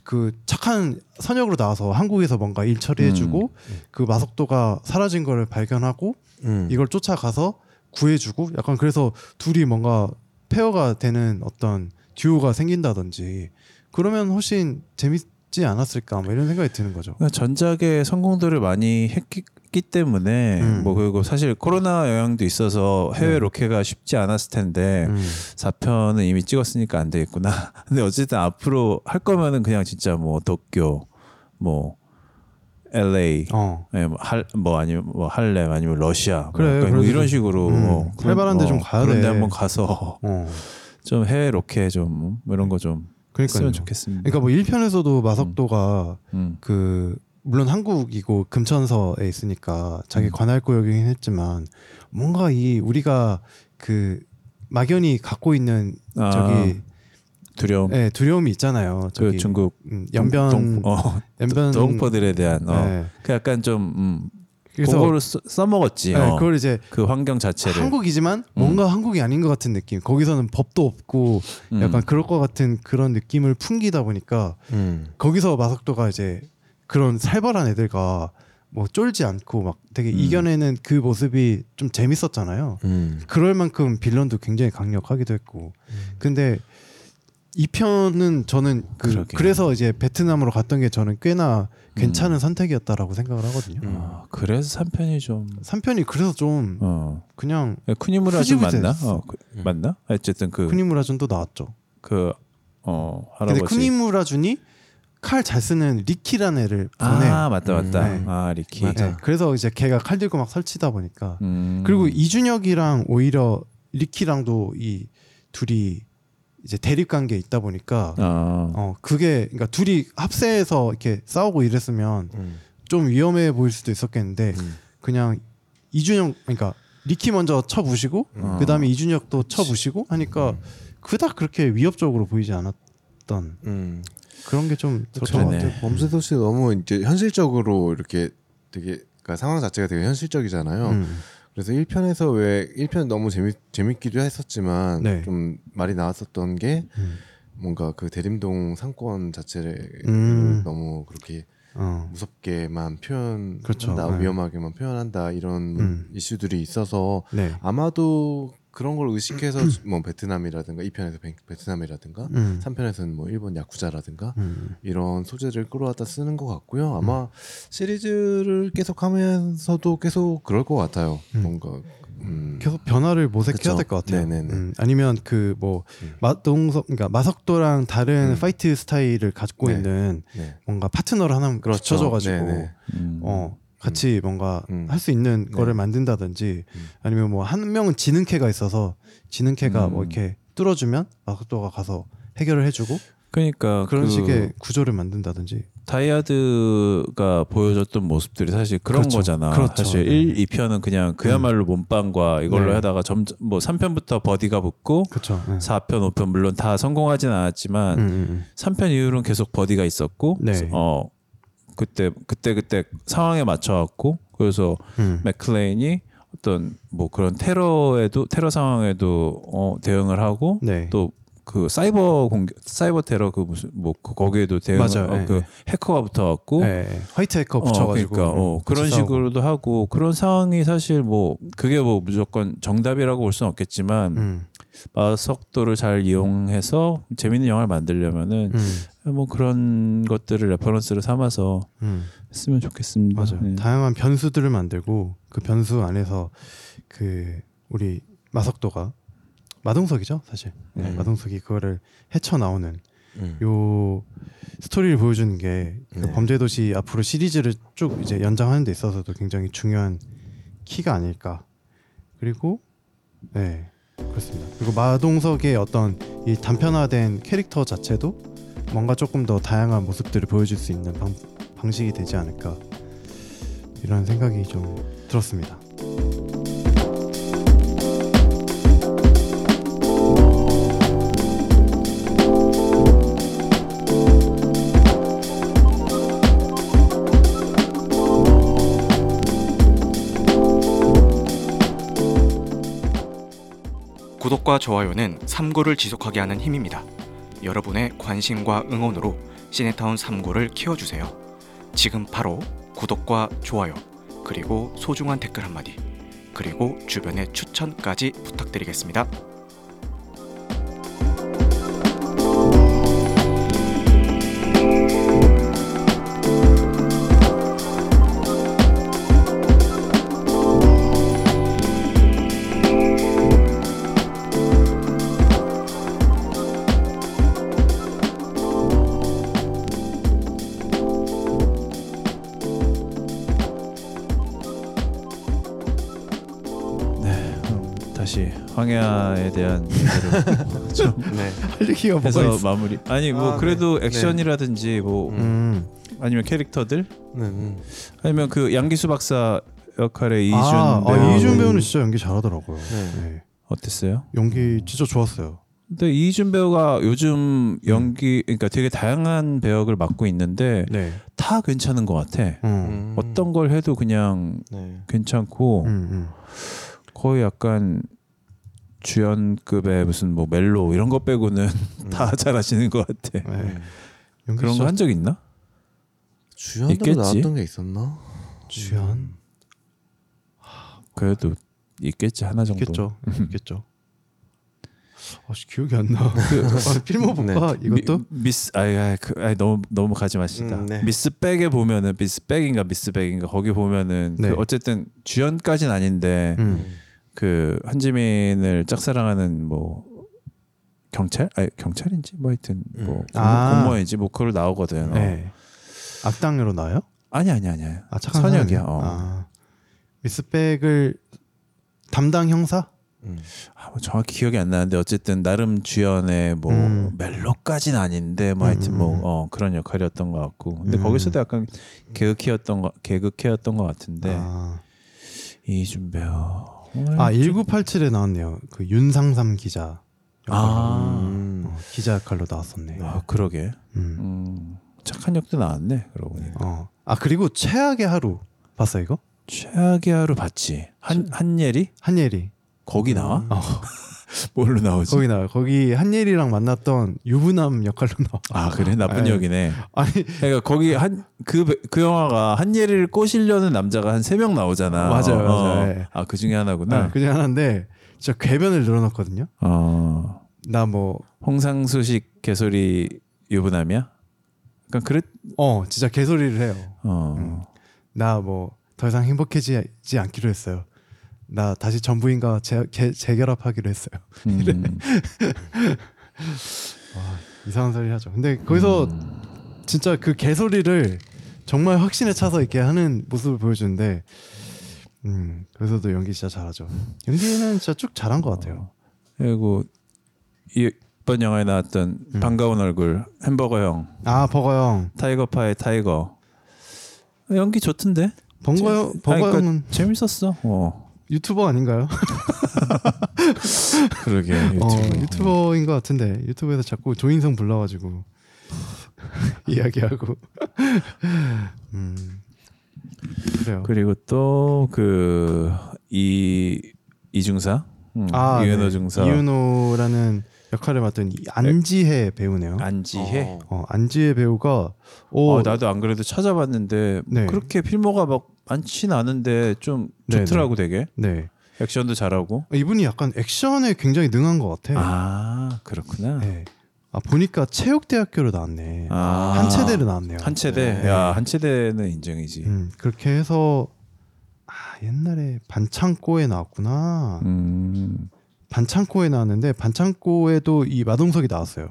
그 착한 선역으로 나와서 한국에서 뭔가 일 처리해주고 그 마석도가 사라진 거를 발견하고 음. 이걸 쫓아가서 구해주고 약간 그래서 둘이 뭔가 페어가 되는 어떤 듀오가 생긴다든지 그러면 훨씬 재밌 지 않았을까 뭐 이런 생각이 드는 거죠. 그러니까 전작의 성공들을 많이 했기 때문에 음. 뭐 그리고 사실 코로나 영향도 있어서 해외 네. 로케가 쉽지 않았을 텐데 음. 4편은 이미 찍었으니까 안 되겠구나. 근데 어쨌든 앞으로 할 거면은 그냥 진짜 뭐 도쿄 뭐 LA 어. 예, 뭐, 할, 뭐 아니면 뭐 할렘 아니면 러시아 뭐 그래, 뭐 그래도 이런 좀, 식으로 음, 어, 그런- 활발한 데좀 어, 가야 그런 데 돼. 한번 가서 어. 좀 해외 로케 좀뭐 이런 거좀 그러니까요. 좋겠습니다. 그러니까 뭐 1편에서도 마석도가 음. 그 물론 한국이고 금천서에 있으니까 자기 음. 관할 구역이긴 했지만 뭔가 이 우리가 그 막연히 갖고 있는 아. 저기 두려움. 네, 두려움이 있잖아요. 그 저기 중국 음, 연변 동, 어, 연변 동포들에 대한 어, 네. 그 약간 좀 음, 그래서 그거를 써, 써먹었지. 네, 어. 그걸 이제 그 환경 자체를. 한국이지만 뭔가 한국이 아닌 것 같은 느낌. 거기서는 법도 없고 음. 약간 그럴 것 같은 그런 느낌을 풍기다 보니까 음. 거기서 마석도가 이제 그런 살벌한 애들과 뭐 쫄지 않고 막 되게 음. 이겨내는 그 모습이 좀 재밌었잖아요. 음. 그럴 만큼 빌런도 굉장히 강력하기도 했고. 근데 이 편은 저는 그 그러게. 그래서 이제 베트남으로 갔던 게 저는 꽤나 괜찮은 음. 선택이었다라고 생각을 하거든요. 아, 그래서 3편이 좀 3편이 그래서 좀 어. 그냥 쿠니무라 좀 맞나? 어, 그, 맞나? 어쨌든 그 쿠니무라준도 나왔죠. 그 어, 근데 할아버지. 쿠니무라준이 칼 잘 쓰는 리키라는 애를 보내. 아, 맞다 맞다. 네. 아, 리키. 네, 그래서 이제 걔가 칼 들고 막 설치다 보니까 음. 그리고 이준혁이랑 오히려 리키랑도 이 둘이 이제 대립 관계에 있다 보니까 아. 어 그게 그러니까 둘이 합세해서 이렇게 싸우고 이랬으면 음. 좀 위험해 보일 수도 있었겠는데 음. 그냥 이준혁 그러니까 리키 먼저 쳐부시고 음. 그다음에 이준혁도 쳐부시고 하니까 그닥 그렇게 위협적으로 보이지 않았던 음. 그런 게좀 그렇죠. 그러네. 같아요. 범죄도시 너무 이제 현실적으로 이렇게 되게 그러니까 상황 자체가 되게 현실적이잖아요. 음. 그래서 1편에서 왜 1편 너무 재밌 재밌기도 했었지만 네. 좀 말이 나왔었던 게 음. 뭔가 그 대림동 상권 자체를 음. 너무 그렇게 어. 무섭게만 표현한다 그렇죠. 네. 위험하게만 표현한다 이런 음. 이슈들이 있어서 네. 아마도 그런 걸 의식해서 뭐 베트남이라든가 2편에서 베, 베트남이라든가 음. 3편에서는 뭐 일본 야쿠자라든가 음. 이런 소재를 끌어왔다 쓰는 것 같고요. 아마 시리즈를 계속 하면서도 계속 그럴 것 같아요. 음. 뭔가 음. 계속 변화를 모색해야. 될 것 같아요. 네네네. 음, 아니면 그뭐 음. 마동석 그러니까 마석도랑 다른 음. fight 스타일을 가지고 네. 있는 네. 뭔가 파트너를 하나 그렇죠. 음. 어 같이 뭔가 음. 할수 있는 네. 거를 만든다든지 음. 아니면 뭐 한 명은 지능캐가 있어서 지능캐가 음. 뭐 이렇게 뚫어주면 마석도가 가서 해결을 해주고 그러니까 그런 그 식의 구조를 만든다든지 다이아드가 보여줬던 모습들이 사실 그런 그렇죠. 거잖아. 그렇죠. 사실 네. 1, 2편은 그냥 그야말로 몸빵과 이걸로 네. 하다가 점점 뭐 3편부터 버디가 붙고 그렇죠. 네. 4편, 5편 물론 다 성공하진 않았지만 음, 음, 음. 3편 이후로는 계속 버디가 있었고 네. 어 그때 그때 그때 상황에 맞춰 갖고 그래서 음. 맥클레인이 어떤 뭐 그런 테러에도 테러 상황에도 어 대응을 하고 네. 또그 사이버 공격 사이버 테러 그 무슨 뭐 그 거기에도 대응. 어, 네, 그 네. 해커가 붙어 갖고 네. 화이트 해커 붙여가지고 어, 그러니까 어, 음, 그런. 식으로도 하고 그런 상황이 사실 뭐 그게 뭐 무조건 정답이라고 볼 수는 없겠지만 음, 마석도를 잘 이용해서 재밌는 영화를 만들려면은 음, 뭐 그런 것들을 reference를 삼아서 음. 했으면 좋겠습니다. 맞아요. 네. 다양한 변수들을 만들고 그 변수 안에서 그 우리 마석도가 마동석이죠, 사실. 네, 음. 마동석이 그거를 헤쳐 나오는 음. 요 스토리를 보여주는 게그 네. 범죄도시 앞으로 시리즈를 쭉 이제 연장하는 데 있어서도 굉장히 중요한 키가 아닐까. 그리고 네 그렇습니다. 그리고 마동석의 어떤 이 단편화된 캐릭터 자체도 뭔가 조금 더 다양한 모습들을 보여줄 수 있는 방, 방식이 되지 않을까 이런 생각이 좀 들었습니다. 구독과 좋아요는 삼고를 지속하게 하는 힘입니다. 여러분의 관심과 응원으로 시네타운 3구를 키워주세요. 지금 바로 구독과 좋아요, 그리고 소중한 댓글 한마디, 그리고 주변의 추천까지 부탁드리겠습니다. 황야에 대한 얘기를 좀 네. 할 얘기가 뭐가 해서 있어? 마무리. 아니 뭐 아, 그래도 네. 액션이라든지 뭐 음. 아니면 캐릭터들 네, 음. 아니면 그 양기수 박사 역할의 이준 아, 배우 아, 이준 네. 배우는 진짜 연기 잘하더라고요. 네. 네. 어땠어요? 연기 진짜 좋았어요. 근데 이준 배우가 요즘 연기 그러니까 되게 다양한 배역을 맡고 있는데 네. 다 괜찮은 것 같아. 음. 어떤 걸 해도 그냥 네. 괜찮고 음, 음. 거의 약간 주연급의 무슨 뭐 멜로 이런 거 빼고는 다 잘하시는 것 같아. 네. 연기 그런 거 한 적 있나? 주연으로 있겠지? 나왔던 게 있었나? 주연 그래도 있겠지 하나 정도. 있겠죠. 있겠죠. 아씨 기억이 안 나. 아, 필모 볼까 이것도? 미, 미스 아이, 아이, 그, 아이 너무 너무 가지 마시다. 음, 네. 미스 백에 보면은 미스 백인가 미스 백인가 거기 보면은 네. 그 어쨌든 주연까지는 아닌데 음. 그 한지민을 짝사랑하는 뭐 경찰? 아니 경찰인지 뭐 하여튼 뭐 음. 공무, 아. 공무원인지 뭐 그걸 나오거든. 어. 네. 악당으로 나요? 아니 아니 아니. 아 착한 선역이야. 어. 아. 미스백을 담당 형사? 음. 아, 뭐 정확히 기억이 안 나는데 어쨌든 나름 주연의 뭐 음. 멜로까지는 아닌데 뭐 하여튼 음, 뭐 음. 어, 그런 역할이었던 것 같고 근데 음. 거기서도 약간 개그키였던 거 개그키였던 것 같은데 아, 이준 배우 아 1987에 나왔네요. 그 윤상삼 기자. 아, 음. 어, 기자 역할로 나왔었네. 아 그러게 음. 음, 착한 역도 나왔네 그러고 보니까 어. 아 그리고 최악의 하루 봤어 이거? 최악의 하루 봤지 한 한예리 한예리. 거기 나와 어. 뭘로 나오지 거기 나와. 거기 한예리랑 만났던 유부남 역할로 나와. 아 그래 나쁜 네. 역이네 아니 그러니까 거기 한 그그 영화가 한예리를 꼬시려는 남자가 한 세 명 나오잖아. 맞아요, 맞아요. 예. 아그 중에 하나구나. 아, 그중 하나인데 진짜 궤변을 늘어놨거든요. 어 나 뭐 홍상수식 개소리 유부남이야? 그러니까 그랬 어 진짜 개소리를 해요. 어 음. 나뭐 더 이상 행복해지지 않기로 했어요. 나 다시 전부인과 재, 개- 재결합하기로 했어요. 음. 이상한 소리 하죠. 근데 거기서 음. 진짜 그 개소리를 정말 확신에 차서 이렇게 하는 모습을 보여주는데, 음 거기서도 연기 진짜 잘하죠. 연기는 진짜 쭉 잘한 것 같아요. 그리고 이- 이번 영화에 나왔던 음. 반가운 얼굴 햄버거 형 아 버거 형, 타이거 파의 타이거 연기 좋던데? 버거 형, 버거 그러니까 형은 재밌었어. 어 유튜버 아닌가요? 그러게 어, 유튜브. 유튜버인 것 같은데 유튜브에서 자꾸 조인성 불러가지고 이야기하고 음 그래요. 그리고 또 그 이 이중사 음, 아, 이은호 네. 중사 이윤호라는 역할을 맡은 이 안지혜 배우네요. 안지혜. 어, 안지혜 배우가 오 어, 나도 안 그래도 찾아봤는데 네. 그렇게 필모가 막 많진 않은데 좀 네, 좋더라고 되게 네 액션도 잘하고. 이분이 약간 액션에 굉장히 능한 것 같아. 아 그렇구나. 네. 아 보니까 체육대학교로 나왔네. 아, 한 체대로 나왔네요. 한 체대. 네. 야 한 체대는 인정이지. 음, 그렇게 해서 아, 옛날에 반창고에 나왔구나. 음. 반창고에 나왔는데 반창고에도 이 마동석이 나왔어요.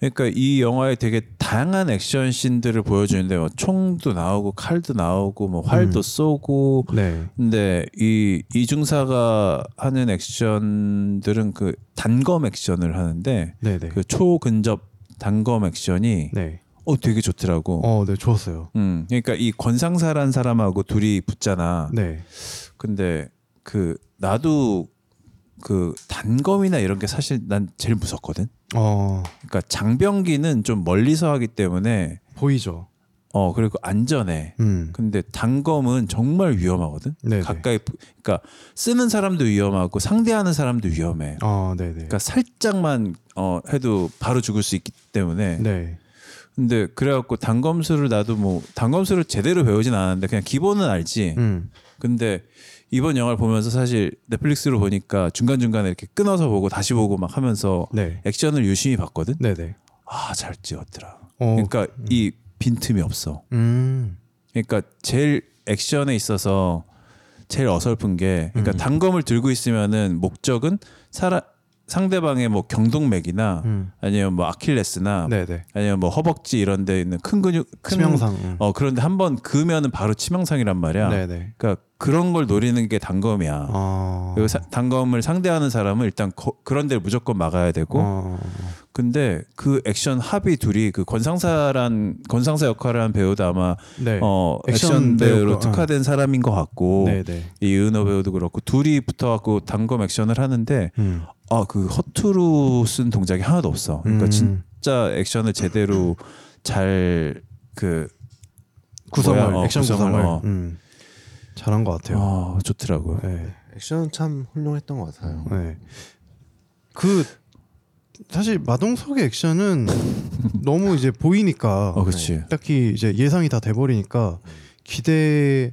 그러니까 이 영화에 되게 다양한 액션 씬들을 보여주는데 뭐 총도 나오고 칼도 나오고 뭐 활도 음. 쏘고 네. 근데 이 이중사가 하는 액션들은 그 단검 액션을 하는데 네, 네. 그 초근접 단검 액션이 네. 어 되게 좋더라고. 어, 네, 좋았어요. 음, 그러니까 이 권상사란 사람하고 둘이 붙잖아. 네. 근데 그 나도 그 단검이나 이런 게 사실 난 제일 무섭거든. 어, 그러니까 장병기는 좀 멀리서 하기 때문에 보이죠. 어 그리고 안전해. 음. 근데 단검은 정말 위험하거든. 네, 가까이 부- 그러니까 쓰는 사람도 위험하고 상대하는 사람도 위험해. 어, 네, 네. 그러니까 살짝만 어 해도 바로 죽을 수 있기 때문에. 네. 근데 그래갖고 단검술을 나도 뭐 단검술을 제대로 배우진 않았는데 그냥 기본은 알지. 음. 근데 이번 영화를 보면서 사실 넷플릭스로 보니까 중간 중간에 이렇게 끊어서 보고 다시 보고 막 하면서 네. 액션을 유심히 봤거든. 네, 네. 아 잘 찍었더라. 어. 그러니까 이 빈틈이 없어. 음. 그러니까 제일 액션에 있어서 제일 어설픈 게 그러니까 음. 단검을 들고 있으면은 목적은 사람 상대방의 뭐 경동맥이나 음. 아니면 뭐 아킬레스나 네, 네. 아니면 뭐 허벅지 이런 데 있는 큰 근육 큰 치명상. 음. 어 그런데 한번 그으면은 바로 치명상이란 말이야. 네, 네. 그러니까 그런 걸 노리는 게 단검이야. 아. 그리고 사- 단검을 상대하는 사람은 일단 거- 그런 데를 무조건 막아야 되고 어. 근데 그 액션 합이 둘이 그 권상사란 권상사 역할을 한 배우도 아마 네. 어 액션 액션 배우로 배우가, 특화된 사람인 것 같고 네, 네. 이은호 배우도 그렇고 둘이 붙어갖고 단검 액션을 하는데 음. 아그 허투루 쓴 동작이 하나도 없어. 그러니까 음. 진짜 액션을 제대로 잘 그 구성을 뭐야, 어, 액션 구성을, 구성을 어. 음. 잘한 것 같아요. 아, 좋더라고요. 네. 액션은 참 훌륭했던 것 같아요. 네. 그 사실 마동석의 액션은 너무 이제 보이니까 어, 그렇지. 딱히 이제 예상이 다 돼버리니까 기대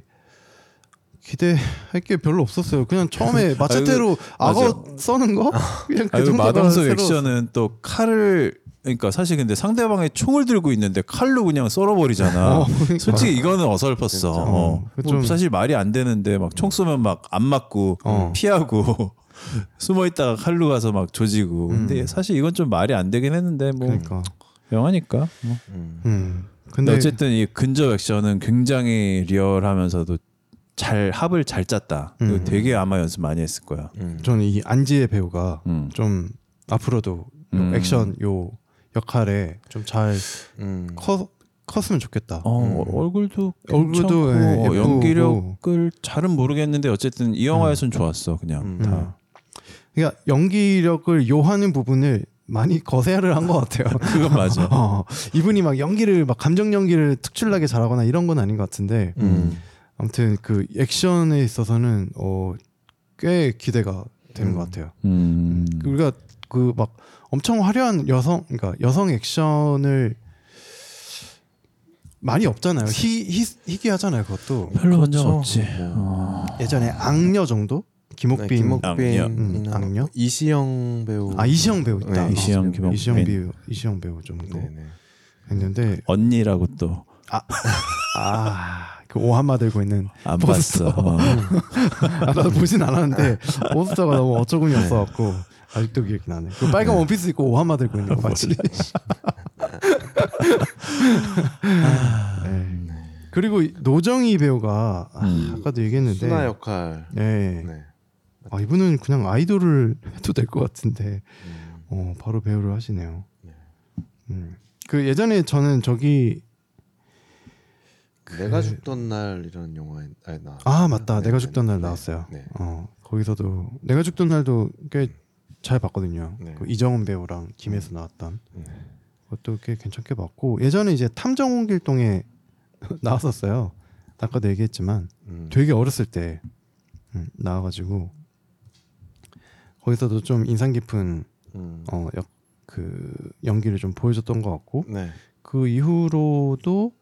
기대할 게 별로 없었어요. 그냥 처음에 마체테로 맞아. 악어 써는 거 그냥 그 정도가 마동석 액션은 또 칼을 그러니까 사실 근데 상대방의 총을 들고 있는데 칼로 그냥 썰어버리잖아. 어, 그러니까. 솔직히 이거는 어설펐어. 어. 어, 뭐 좀- 사실 말이 안 되는데 막 총 쏘면 막 안 맞고 어. 피하고 숨어 있다가 칼로 가서 막 조지고. 근데 음. 사실 이건 좀 말이 안 되긴 했는데 뭐 그러니까. 영화니까. 뭐. 음. 음. 근데 근데 어쨌든 이 근접 액션은 굉장히 리얼하면서도 잘 합을 잘 짰다. 음. 되게 아마 연습 많이 했을 거야. 음. 저는 이 안지의 배우가 음. 좀 앞으로도 요 음. 액션 요 역할에 좀잘 음. 컸으면 좋겠다. 어, 음. 얼굴도 얼굴도, 예. 연기력을 잘은 모르겠는데 어쨌든 이 영화에선 좋았어 그냥 음. 다. 그러니까 연기력을 요하는 부분을 많이 거세를 한 것 같아요. 그건 맞아. 어, 이분이 막 연기를 막 감정 연기를 특출나게 잘하거나 이런 건 아닌 것 같은데 음. 아무튼 그 액션에 있어서는 어, 꽤 기대가 되는 음. 것 같아요. 음. 우리가 그 막 엄청 화려한 여성 그러니까 여성 액션을 많이 없잖아요. 희, 희, 희귀하잖아요. 그것도 별로 그렇죠. 없지. 뭐. 어. 예전에 악녀 정도 네, 김옥빈 악녀. 김옥빈, 음, 악녀? 이시영 배우. 아 이시영 배우 있다. 네, 이시영, 어, 김옥빈. 이시영 배우 이시영 배우 정도 네네. 했는데 언니라고 또안 아그 오한마 들고 있는 봤어. 어. 아, 나도 보진 않았는데 포스터가 너무 어처구니 없어 갖고 아직도 기억이 나네. 그 빨간 원피스 입고 오한마 들고 있는 거 맞지? 네. 그리고 이 노정희 배우가 아, 음. 아 까도 얘기했는데 수나 역할. 네. 네. 아 이분은 그냥 아이돌을 해도 될 것 같은데 음. 어 바로 배우를 하시네요. 네. 음. 그 예전에 저는 저기 내가 죽던 날 이런 영화에 아니, 나. 아 맞다 네, 내가 네, 죽던 날 네, 나왔어요. 네. 어 거기서도 내가 죽던 날도 꽤 잘 봤거든요. 네. 그 이정은 배우랑 김혜수 나왔던 네. 그것도 꽤 괜찮게 봤고 예전에 이제 탐정 홍길동에 나왔었어요. 아까도 얘기했지만 음. 되게 어렸을 때 음, 나와가지고 거기서도 좀 인상 깊은 음. 어, 역, 그 연기를 좀 보여줬던 것 같고 네. 그 이후로도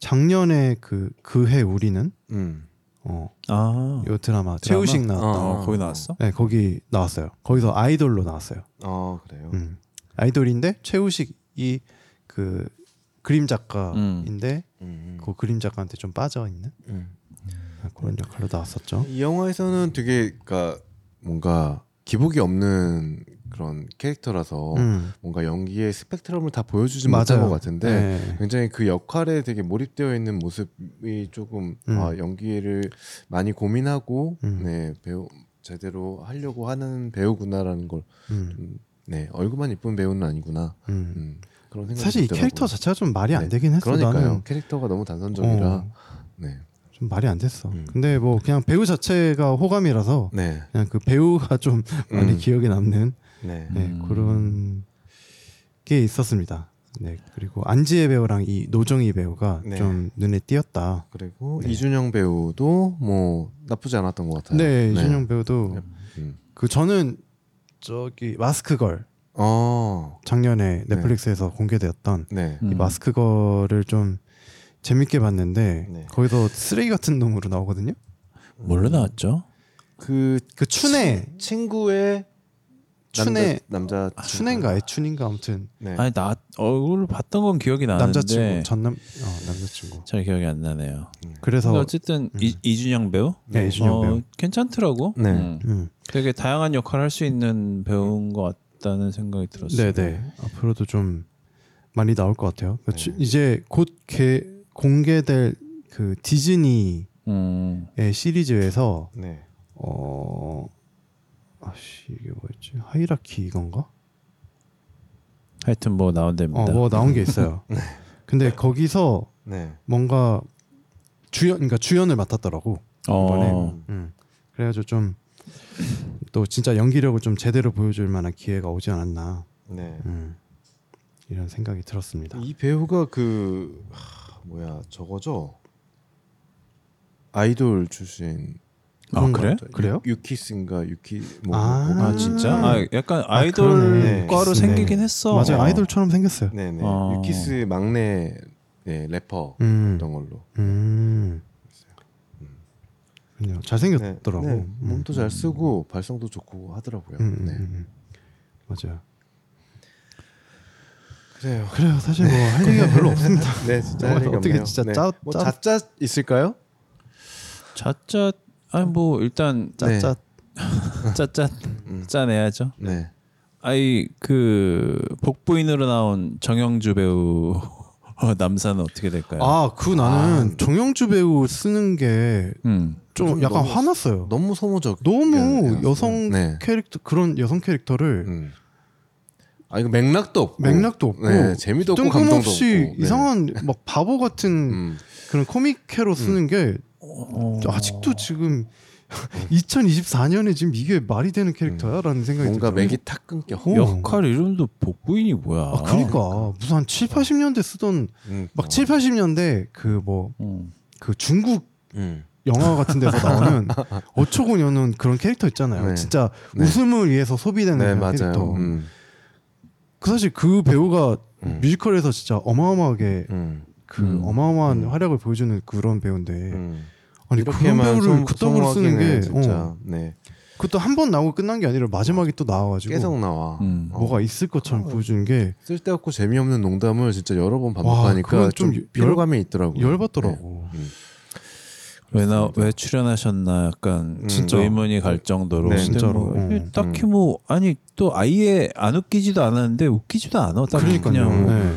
작년에 그 그해 우리는 음. 어, 아. 요 드라마 최우식 드라마? 나왔던 어, 거기 나왔어? 네 거기 나왔어요. 거기서 아이돌로 나왔어요. 어 그래요. 음. 아이돌인데 최우식이 그 그림 작가인데 음. 그 그림 작가한테 좀 빠져 있는 음. 그런 역할로 나왔었죠. 이 영화에서는 되게 그러니까 뭔가 기복이 없는 그런 캐릭터라서 음. 뭔가 연기의 스펙트럼을 다 보여주지. 못한 것 같은데 네. 굉장히 그 역할에 되게 몰입되어 있는 모습이 조금 음. 아, 연기를 많이 고민하고 음. 네 배우 제대로 하려고 하는 배우구나라는 걸 음. 좀, 네 얼굴만 이쁜 배우는 아니구나 음. 음, 그런 생각이 사실 이. 캐릭터 자체가 좀 말이 안 네. 되긴 했어. 그러니까요 나는 캐릭터가 너무 단선적이라 어, 네. 좀 말이 안 됐어. 음. 근데 뭐 그냥 배우 자체가 호감이라서 네. 그냥 그 배우가 좀 많이 음. 기억에 남는 네. 네, 음. 그런 게 있었습니다. 네 그리고 안지혜 배우랑 이 노정희 배우가 네. 좀 눈에 띄었다. 그리고 네. 이준영 배우도 뭐 나쁘지 않았던 것 같아요. 네, 이준영 배우도 음. 그 저는 저기 마스크걸 어. 작년에 넷플릭스에서 공개되었던 네. 음. 이 마스크걸을 좀 재밌게 봤는데 네. 거기서 쓰레기 같은 놈으로 나오거든요. 뭘로 나왔죠? 그 그 춘애 친- 친구의 춘애 남자, 남자 춘애인가 애춘인가 아무튼 네. 아니 나 얼굴을 봤던 건 기억이 나는데 남자친구 전남 어, 남자친구. 잘 기억이 안 나네요. 그래서 근데 어쨌든 이, 이준영 배우? 네, 이준영 어, 배우. 괜찮더라고. 네. 음. 음. 되게 다양한 역할을 할 수 있는 배우인 것 같다는 생각이 들었어요. 네네 앞으로도 좀 많이 나올 것 같아요. 그 네. 주- 이제 곧 개, 공개될 그 디즈니 음. 시리즈에서 네. 어 아씨 이게 뭐였지 하이라키 이건가? 하여튼 뭐 나온답니다. 어 뭐 나온 게 있어요. 근데 거기서 네. 뭔가 주연 그러니까 주연을 맡았더라고. 이번에. 어. 음. 그래가지고 좀 또 진짜 연기력을 좀 제대로 보여줄 만한 기회가 오지 않았나 네. 음. 이런 생각이 들었습니다. 이 배우가 그 하, 뭐야 저거죠? 아이돌 출신. 아? 그래? 그래요? 유, 유키스인가 유키 뭐, 아. 뭐, 아 뭐, 진짜? 음. 아 약간 아, 아이돌 그러네. 과로 네. 생기긴 했어. 맞아요. 어. 아이돌처럼 생겼어요. 네네. 어. 유키스 막내 네, 래퍼 음. 였던 걸로. 음. 그냥 잘생겼더라고. 네, 음. 몸도 잘 쓰고 발성도 좋고 하더라고요. 음, 음, 네. 음. 맞아요. 그래요. 그래요. 사실 뭐 할 얘기가 별로 없습니다. 네, 진짜 할 얘기 어떻게 없네요. 진짜 네. 짜- 뭐 짜- 자짜 있을까요? 짜짜 아니 뭐 일단 네. 짜짜 짜짜 음. 짜내야죠. 네. 아이 그 복부인으로 나온 정영주 배우 어, 남사는 어떻게 될까요? 아, 그 나는 아. 정영주 배우 쓰는 게 음. 좀좀 약간 너무- 화났어요. 너무 소모적. 너무 여성 네. 캐릭터 그런 여성 캐릭터를 음. 아 이거 맥락도 없고 맥락도 없고 네, 재미도 없고 감동도 뜬금없이 없고. 네. 이상한 막 바보 같은 음. 그런 코믹캐로 쓰는 게 어. 아직도 지금 2024년에 지금 이게 말이 되는 캐릭터야라는 생각이 뭔가. 맥이 탁 끊겨. 어. 역할 이름도 복부인이 뭐야? 아, 그러니까 무슨 한 7, 80년대 쓰던 음. 막 7, 80년대 그 뭐그 음. 중국 음. 영화 같은 데서 나오는 어처구니 없는 그런 캐릭터 있잖아요. 네. 진짜 네. 웃음을 위해서 소비되는 네. 캐릭터. 음. 그 사실 그 배우가 음. 뮤지컬에서 진짜 어마어마하게 음. 그 음. 어마어마한 음. 활약을 보여주는 그런 배우인데 음. 아니 그런 배우를 소- 그따구로 쓰는 게 진짜 어, 네. 그것도 한 번 나오고 끝난 게 아니라 마지막에 또 나와가지고 계속 나와. 음. 어. 뭐가 있을 것처럼 어. 보여주는 게 쓸데없고 재미없는 농담을 진짜 여러 번 와, 반복하니까 그건 좀좀 피로감이 있더라고요. 열받더라고. 네. 음. 왜나 왜 출연하셨나 약간 음. 진짜 의문이 갈 정도로 네, 진짜로. 뭐 어. 딱히 뭐 아니 또 아예 안 웃기지도 않았는데 웃기지도 않아. 딱 그러니까요. 그냥 뭐 네.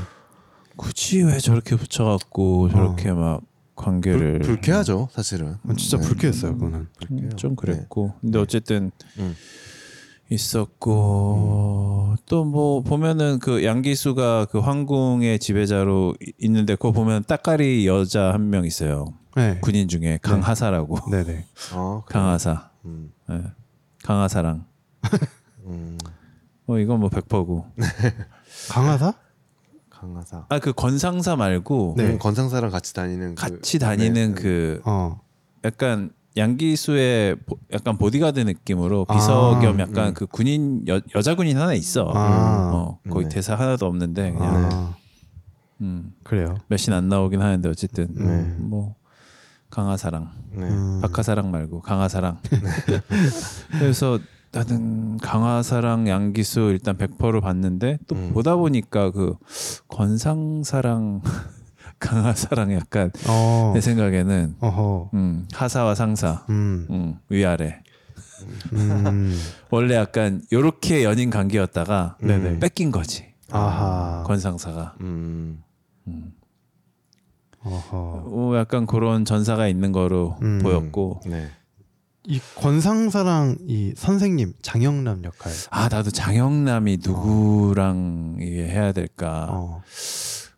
굳이 왜 저렇게 붙여갖고 저렇게 막 관계를 불, 불쾌하죠, 사실은. 아, 진짜 네. 불쾌했어요 그거는. 음, 불쾌해요. 좀 그랬고 근데 어쨌든 음. 있었고 또뭐 보면은 그 양기수가 그 황궁의 지배자로 이- 있는데 그거 보면 따까리 여자 한 명 있어요 네. 군인 중에 강하사라고 네네. 어, 그래. 강하사 음. 예. 강하사랑 음. 뭐 이건 뭐 백퍼고 강하사? 강하사. 아 그 건상사 말고 네. 음, 건상사랑 같이 다니는 그- 같이 다니는 네, 그 어. 약간 양기수의 보- 약간 보디가드 느낌으로 비서 아, 겸 약간 음. 그 군인 여, 여자 군인 하나 있어. 아. 어, 거기 네. 대사 하나도 없는데 그냥 아 음, 그래요. 몇 신 안 나오긴 하는데 어쨌든 네. 뭐 강하사랑 네. 음. 박하사랑 말고 강하사랑. 그래서 나는 강하사랑 양기수 일단 100%로 봤는데 또 음. 보다 보니까 그 건상사랑 강하사랑 약간 어. 내 생각에는 어허. 음, 하사와 상사 음. 음, 위아래 음. 원래 약간 요렇게 연인 관계였다가 네네. 뺏긴 거지 아하. 건상사가 음. 음. 어허. 어, 약간 그런 전사가 있는 거로 음. 보였고 네. 이 권상사랑 이 선생님 장영남 역할. 아 나도 장영남이 누구랑 이게 해야 될까 어.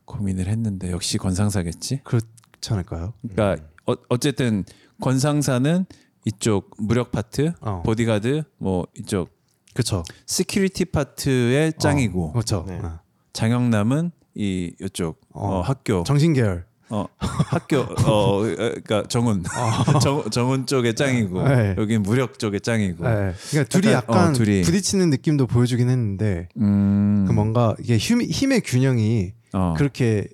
고민을 했는데 역시 권상사겠지 그렇지 않을까요? 그러니까 어, 어쨌든 권상사는 이쪽 무력 파트 어. 보디가드 뭐 이쪽 그렇죠. security 파트의 짱이고 그렇죠. 네. 어. 장영남은 이 이쪽 어, 어. 학교 정신 계열. 어 학교 어 그러니까 정훈 정, 정훈 쪽의 짱이고 네. 여기 무력 쪽의 짱이고 네. 그러니까 둘이 약간, 약간 어, 둘이. 부딪히는 느낌도 보여주긴 했는데 음 그 뭔가 이게 힘, 힘의 균형이 어. 그렇게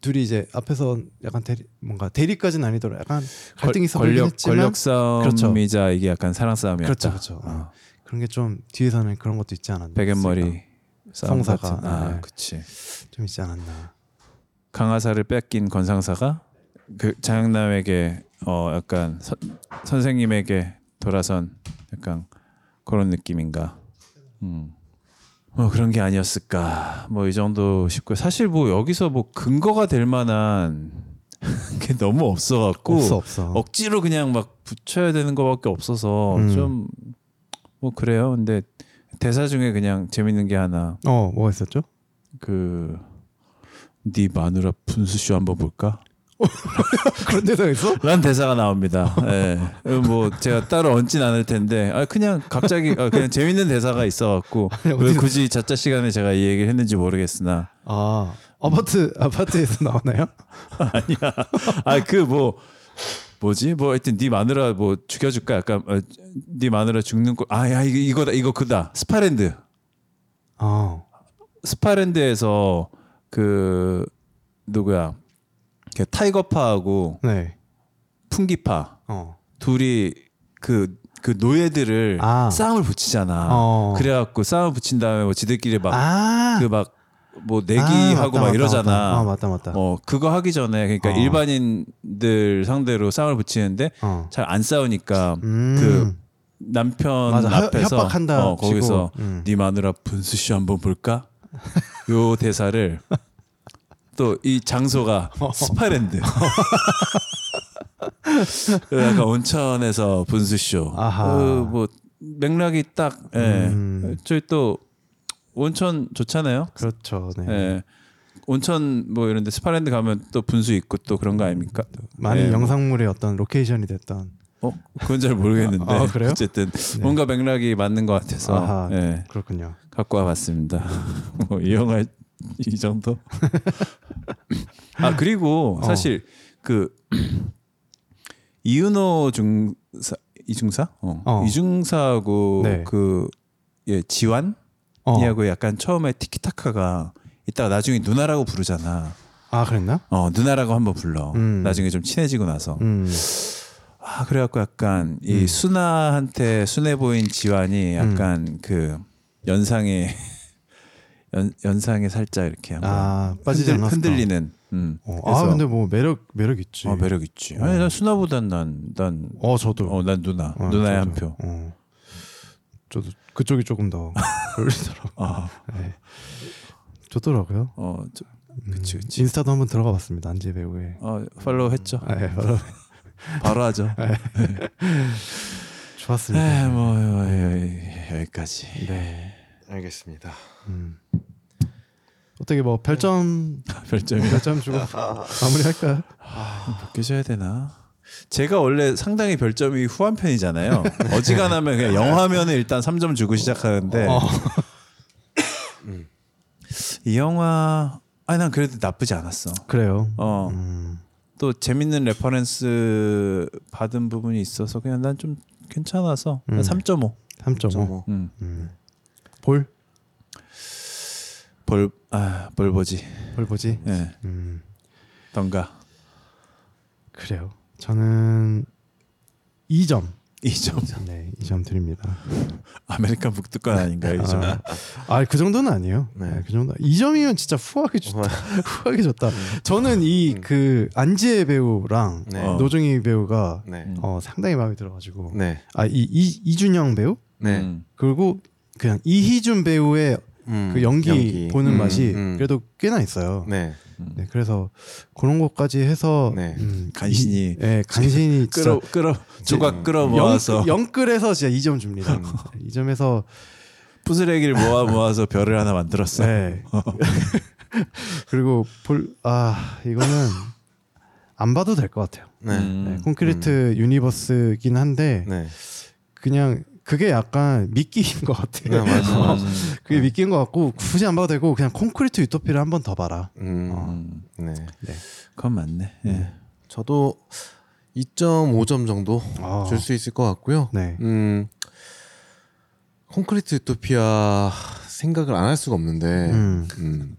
둘이 이제 앞에서 약간 대리 뭔가 대리까지는 아니더라도 약간 갈등이 있어 권력 했지만 권력 싸움이자 그렇죠. 이게 약간 사랑 싸움이었다. 그렇죠, 그렇죠. 어. 그런 게 좀 뒤에서는 그런 것도 있지 않았나 싸움 성사가. 아, 네. 그치. 좀 있지 않았나 강하사를 뺏긴 건상사가 그 장영남에게 어 약간 선, 선생님에게 돌아선 약간 그런 느낌인가. 음. 뭐 그런 게 아니었을까. 뭐 이 정도 싶고 사실 뭐 여기서 뭐 근거가 될 만한 게 게 너무 없어갖고 없어 없어. 억지로 그냥 막 붙여야 되는 거밖에 없어서 음. 좀뭐 그래요. 근데 대사 중에 그냥 재밌는 게 하나 어 뭐가 있었죠? 그 네 마누라 분수쇼 한번 볼까? 그런 데가 있어? 라는 대사가 나옵니다. 예. 뭐 제가 따로 얹진 않을 텐데 아 그냥 갑자기 아, 그냥 재밌는 대사가 있어갖고 왜 굳이 자짜 시간에 제가 이 얘기를 했는지 모르겠으나 아 아파트 아파트에서 나오나요? 아니야. 아 그 뭐 뭐지? 뭐 하여튼 네 마누라 뭐 죽여줄까? 약간 어, 네 마누라 죽는 거. 아야 이거 이거다 이거 그다. 스파랜드. 아 스파랜드에서 그 누구야? 그 타이거파하고 네. 풍기파 어. 둘이 그그 노예들을 아. 싸움을 붙이잖아. 어. 그래갖고 싸움을 붙인 다음에 뭐 지들끼리 막 아. 그막뭐 아, 내기하고 맞다, 막 이러잖아. 맞다. 아 맞다 맞다. 어 그거 하기 전에 그러니까 어. 일반인들 상대로 싸움을 붙이는데 어. 잘안 싸우니까 음. 그 남편 맞아, 협- 앞에서 협박한다 어, 거기서. 음. 네 마누라 분수쇼 한번 볼까? 요 대사를 또 이 장소가 어. 스파랜드. 그 약간 온천에서 분수쇼. 그 뭐 맥락이 딱 예. 음. 저희 또 온천 좋잖아요. 그렇죠. 네. 예. 온천 뭐 이런데 스파랜드 가면 또 분수 있고 또 그런 거 아닙니까? 많은 예, 뭐. 영상물의 어떤 로케이션이 됐던. 어 그건 잘 모르겠는데 아, 그래요? 어쨌든 뭔가 맥락이 맞는 것 같아서 아하. 예, 그렇군요. 갖고 와봤습니다. 뭐이 영화 이 정도? 아 그리고 어. 사실 그 이윤호 중사 이중사 어. 어. 이중사하고 네. 그 예 지완 어. 이하고 약간 처음에 티키타카가 이따가 나중에 누나라고 부르잖아. 아 그랬나? 어 누나라고 한번 불러. 음. 나중에 좀 친해지고 나서. 음. 아 그래갖고 약간 이 음. 순아한테 순해 보인 지환이 약간 그 연상에 연 연상에 살짝 이렇게 한번 아 빠지지 흔들, 않았어. 흔들리는. 음. 어, 아 근데 뭐 매력 매력 있지. 어, 매력 있지. 아니 난 순아보단 난난 어 저도. 어, 난 누나. 어, 누나의 저도. 한 표. 어. 저도 그쪽이 조금 더 걸리더라고. 아, 네. 좋더라고요. 어, 저, 그치, 음, 그치. 인스타도 한번 들어가 봤습니다. 안지 배우의. 어, 팔로우 했죠. 아, 예, 바로 바로 하죠. 좋았습니다. 에, 뭐 어, 여- 여기까지. 네. 알겠습니다. 음. 어떻게 뭐 별점 별점이 별점 주고 마무리할까요? 바뀌셔야 되나? 제가 원래 상당히 별점이 후한 편이잖아요. 어지간하면 그냥 영화면은 일단 3점 주고 시작하는데 어. 이 영화 아니 난 그래도 나쁘지 않았어. 그래요. 어. 음. 또 재밌는 reference 받은 부분이 있어서 그냥 난 좀 괜찮아서 음. 3.5. 3.5. 음. 음. 볼? 벌 아, 뭘 보지. 볼 보지? 예. 음. 던가. 그래요. 저는 2점. 2점. 네, 2점 드립니다. 아메리칸 북두권 아닌가요, 2점? 아, 아, 그 정도는 아니에요. 네. 네. 그 정도. 2점이면 진짜 후하게 좋다. 후하게 좋다. 저는 이 그 안지혜 배우랑 네. 어. 노정희 배우가 네. 음. 어, 상당히 마음에 들어 가지고 네. 아 이 이준영 배우 네. 음. 그리고 그냥 이희준 배우의 음, 그 연기, 보는 음, 맛이 음. 그래도 꽤나 있어요. 네. 네, 그래서 그런 것까지 해서 네. 음, 간신히. 이, 예, 간신히 끌어 끌어 조각 끌어 모아서 영, 영끌에서 진짜 2점 줍니다. 음. 2점에서 푸스레기를 모아 모아서 별을 하나 만들었어. 네. 그리고 볼 아 이거는 안 봐도 될 것 같아요. 네. 음. 네, 콘크리트 유니버스긴 한데 네. 그냥 그게 약간 미끼인 것 같아요. 네, 맞아, 맞아. 그게 미끼인 것 같고 굳이 안 봐도 되고 그냥 콘크리트 유토피아를 한 번 더 봐라. 음. 음, 네. 그건 맞네. 예. 저도 2.5점 정도 아. 줄수 있을 것 같고요. 네. 음. 콘크리트 유토피아 생각을 안 할 수가 없는데 음. 음.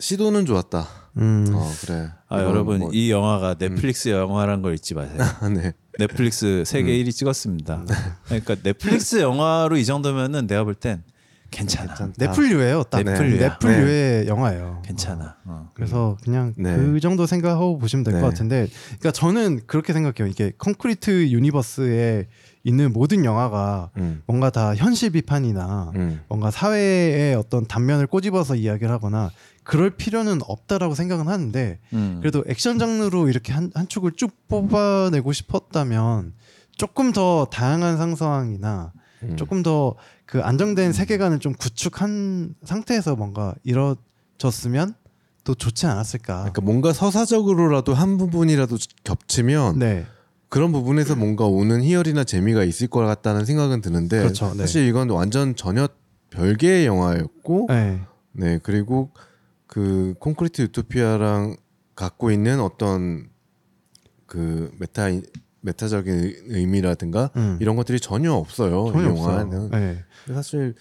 시도는 좋았다. 음. 어, 그래. 아 여러분 뭐- 이 영화가 넷플릭스 영화란 걸 잊지 마세요. 아, 네. 넷플릭스 세계 1위 찍었습니다. 그러니까 넷플릭스 영화로 이 정도면은 내가 볼 땐 괜찮아. 괜찮다. 넷플류예요. 딱 넷플류야. 넷플류의 영화예요. 괜찮아. 어. 그래서 그냥 네. 그 정도 생각하고 보시면 될것 네. 같은데, 그러니까 저는 그렇게 생각해요. 이게 콘크리트 유니버스의 있는 모든 영화가 음. 뭔가 다 현실 비판이나 음. 뭔가 사회의 어떤 단면을 꼬집어서 이야기를 하거나 그럴 필요는 없다라고 생각은 하는데 음. 그래도 액션 장르로 이렇게 한, 한 축을 쭉 뽑아내고 싶었다면 조금 더 다양한 상상이나 음. 조금 더 그 안정된 세계관을 좀 구축한 상태에서 뭔가 이뤄졌으면 또 좋지 않았을까. 그러니까 뭔가 서사적으로라도 한 부분이라도 겹치면 네, 그런 부분에서 뭔가 오는 희열이나 재미가 있을 것 같다는 생각은 드는데 그렇죠. 네. 사실 이건 완전 전혀 별개의 영화였고 네, 네 그리고 그 콘크리트 유토피아랑 갖고 있는 어떤 그 메타 메타적인 의- 의미라든가 음. 이런 것들이 전혀 없어요. 전혀 이 영화는. 네. 사실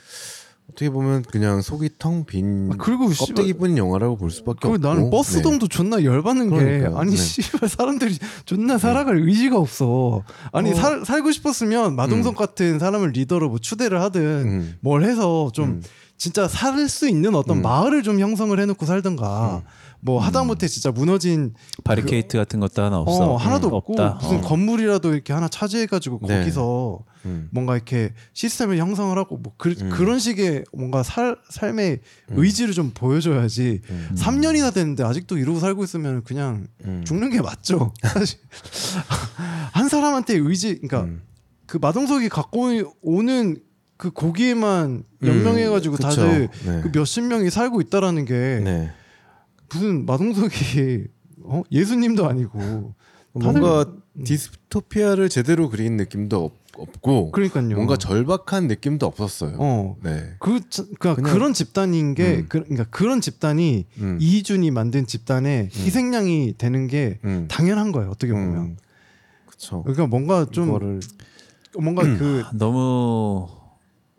어떻게 보면 그냥 속이 텅빈 아, 그리고 씨발, 껍데기뿐인 영화라고 볼 수밖에 없고 나는 버스동도 존나 열받는 게 그러니까요. 아니 네. 씨발 사람들이 존나 살아갈 의지가 없어. 아니 어. 살, 살고 싶었으면 마동석 같은 사람을 리더로 뭐 추대를 하든 음. 뭘 해서 좀 음. 진짜 살 수 있는 어떤 음. 마을을 좀 형성을 해놓고 살든가 뭐 하다못해 진짜 무너진 바리케이트 같은 것도 하나 없어. 어, 하나도 음, 없고 없다. 무슨 어. 건물이라도 이렇게 하나 차지해가지고 네. 거기서 음. 뭔가 이렇게 시스템을 형성을 하고 뭐 그, 음. 런 식의 뭔가 살, 삶의 의지를 좀 보여줘야지 음. 3년이나 됐는데 아직도 이러고 살고 있으면 그냥 음. 죽는 게 맞죠 사실 한 사람한테 의지 그러니까 음. 그 마동석이 갖고 오는 그 고기에만 연명해가지고 음. 다들 네. 그 몇십 명이 살고 있다라는 게 네. 무슨 마동석이 어? 예수님도 아니고 뭔가 디스토피아를 제대로 그린 느낌도 없, 없고 그러니까요. 뭔가 절박한 느낌도 없었어요. 어. 네. 그 자- 그러니까 그냥- 그런 집단인 게 음. 그, 러니까 그런 집단이 음. 이희준이 만든 집단의 희생양이 되는 게 음. 당연한 거예요. 어떻게 보면. 음. 그쵸. 그러니까 뭔가 좀 이거를 뭔가 그 너무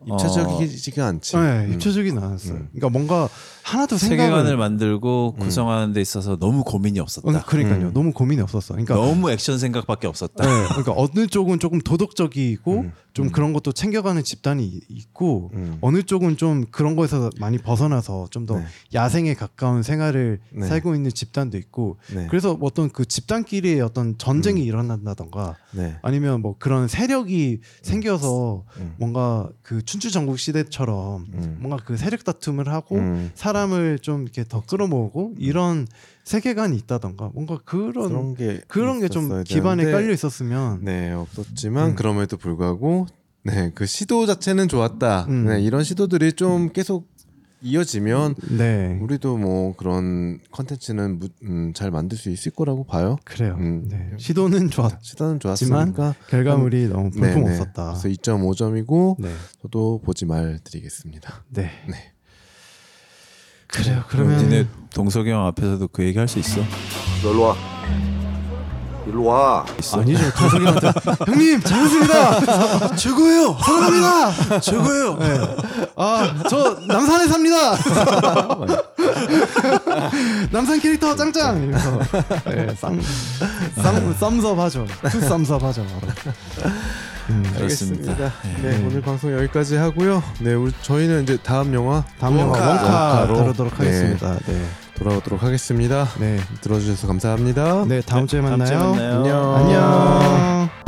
입체적이지가 않지. 네, 음. 입체적이 나왔어요. 음. 그러니까 뭔가 하나도 세계관을 만들고 구성하는 데 있어서 너무 고민이 없었다. 어, 그러니까요. 음. 너무 고민이 없었어. 그러니까 너무 액션 생각밖에 없었다. 네, 그러니까 어느 쪽은 조금 도덕적이고 음. 좀 그런 것도 챙겨가는 집단이 이- 있고 음. 어느 쪽은 좀 그런 거에서 많이 벗어나서 좀더 네. 야생에 가까운 생활을 네. 살고 있는 집단도 있고 네. 그래서 어떤 그 집단끼리의 어떤 전쟁이 일어난다던가 네. 아니면 뭐 그런 세력이 생겨서 음. 뭔가 그 춘추 전국 시대처럼 음. 뭔가 그 세력 다툼을 하고 음. 사람을 좀 이렇게 더 끌어모으고 이런 세계관이 있다던가 뭔가 그런 그런 게 그런 게 좀 기반에 깔려 있었으면 네 없었지만 음. 그럼에도 불구하고 네 그 시도 자체는 좋았다. 음. 네, 이런 시도들이 좀 계속 이어지면 네 우리도 뭐 그런 컨텐츠는 무- 음, 잘 만들 수 있을 거라고 봐요. 그래요. 음. 네. 시도는 좋았. 시도는 좋았으니까 결과물이 너무 네, 볼품 네. 없었다. 그래서 2.5점이고 네, 저도 보지 말 드리겠습니다. 네. 네. 그래요. 그러면 니네 동석이 형 앞에서도 그 얘기 할 수 있어? 너 일로 와. 일로 와. 아니죠. 조석이한테 형님 잘했습니다. 최고예요. 사랑합니다. 최고예요. 네. 아저 남산에 삽니다. 남산 캐릭터 짱짱. 이러면서 네, 쌍, 쌍, thumbs up 하죠. Two thumbs up 하죠. 바로. 음, 그렇습니다. 네, 오늘 방송 여기까지 하고요. 네, 우리 저희는 이제 다음 영화 다음 영화 웡카. 다루도록 네, 하겠습니다. 네. 돌아오도록 하겠습니다. 네. 들어주셔서 감사합니다. 네, 다음 주에 다음 주에 만나요. 만나요. 안녕. 안녕.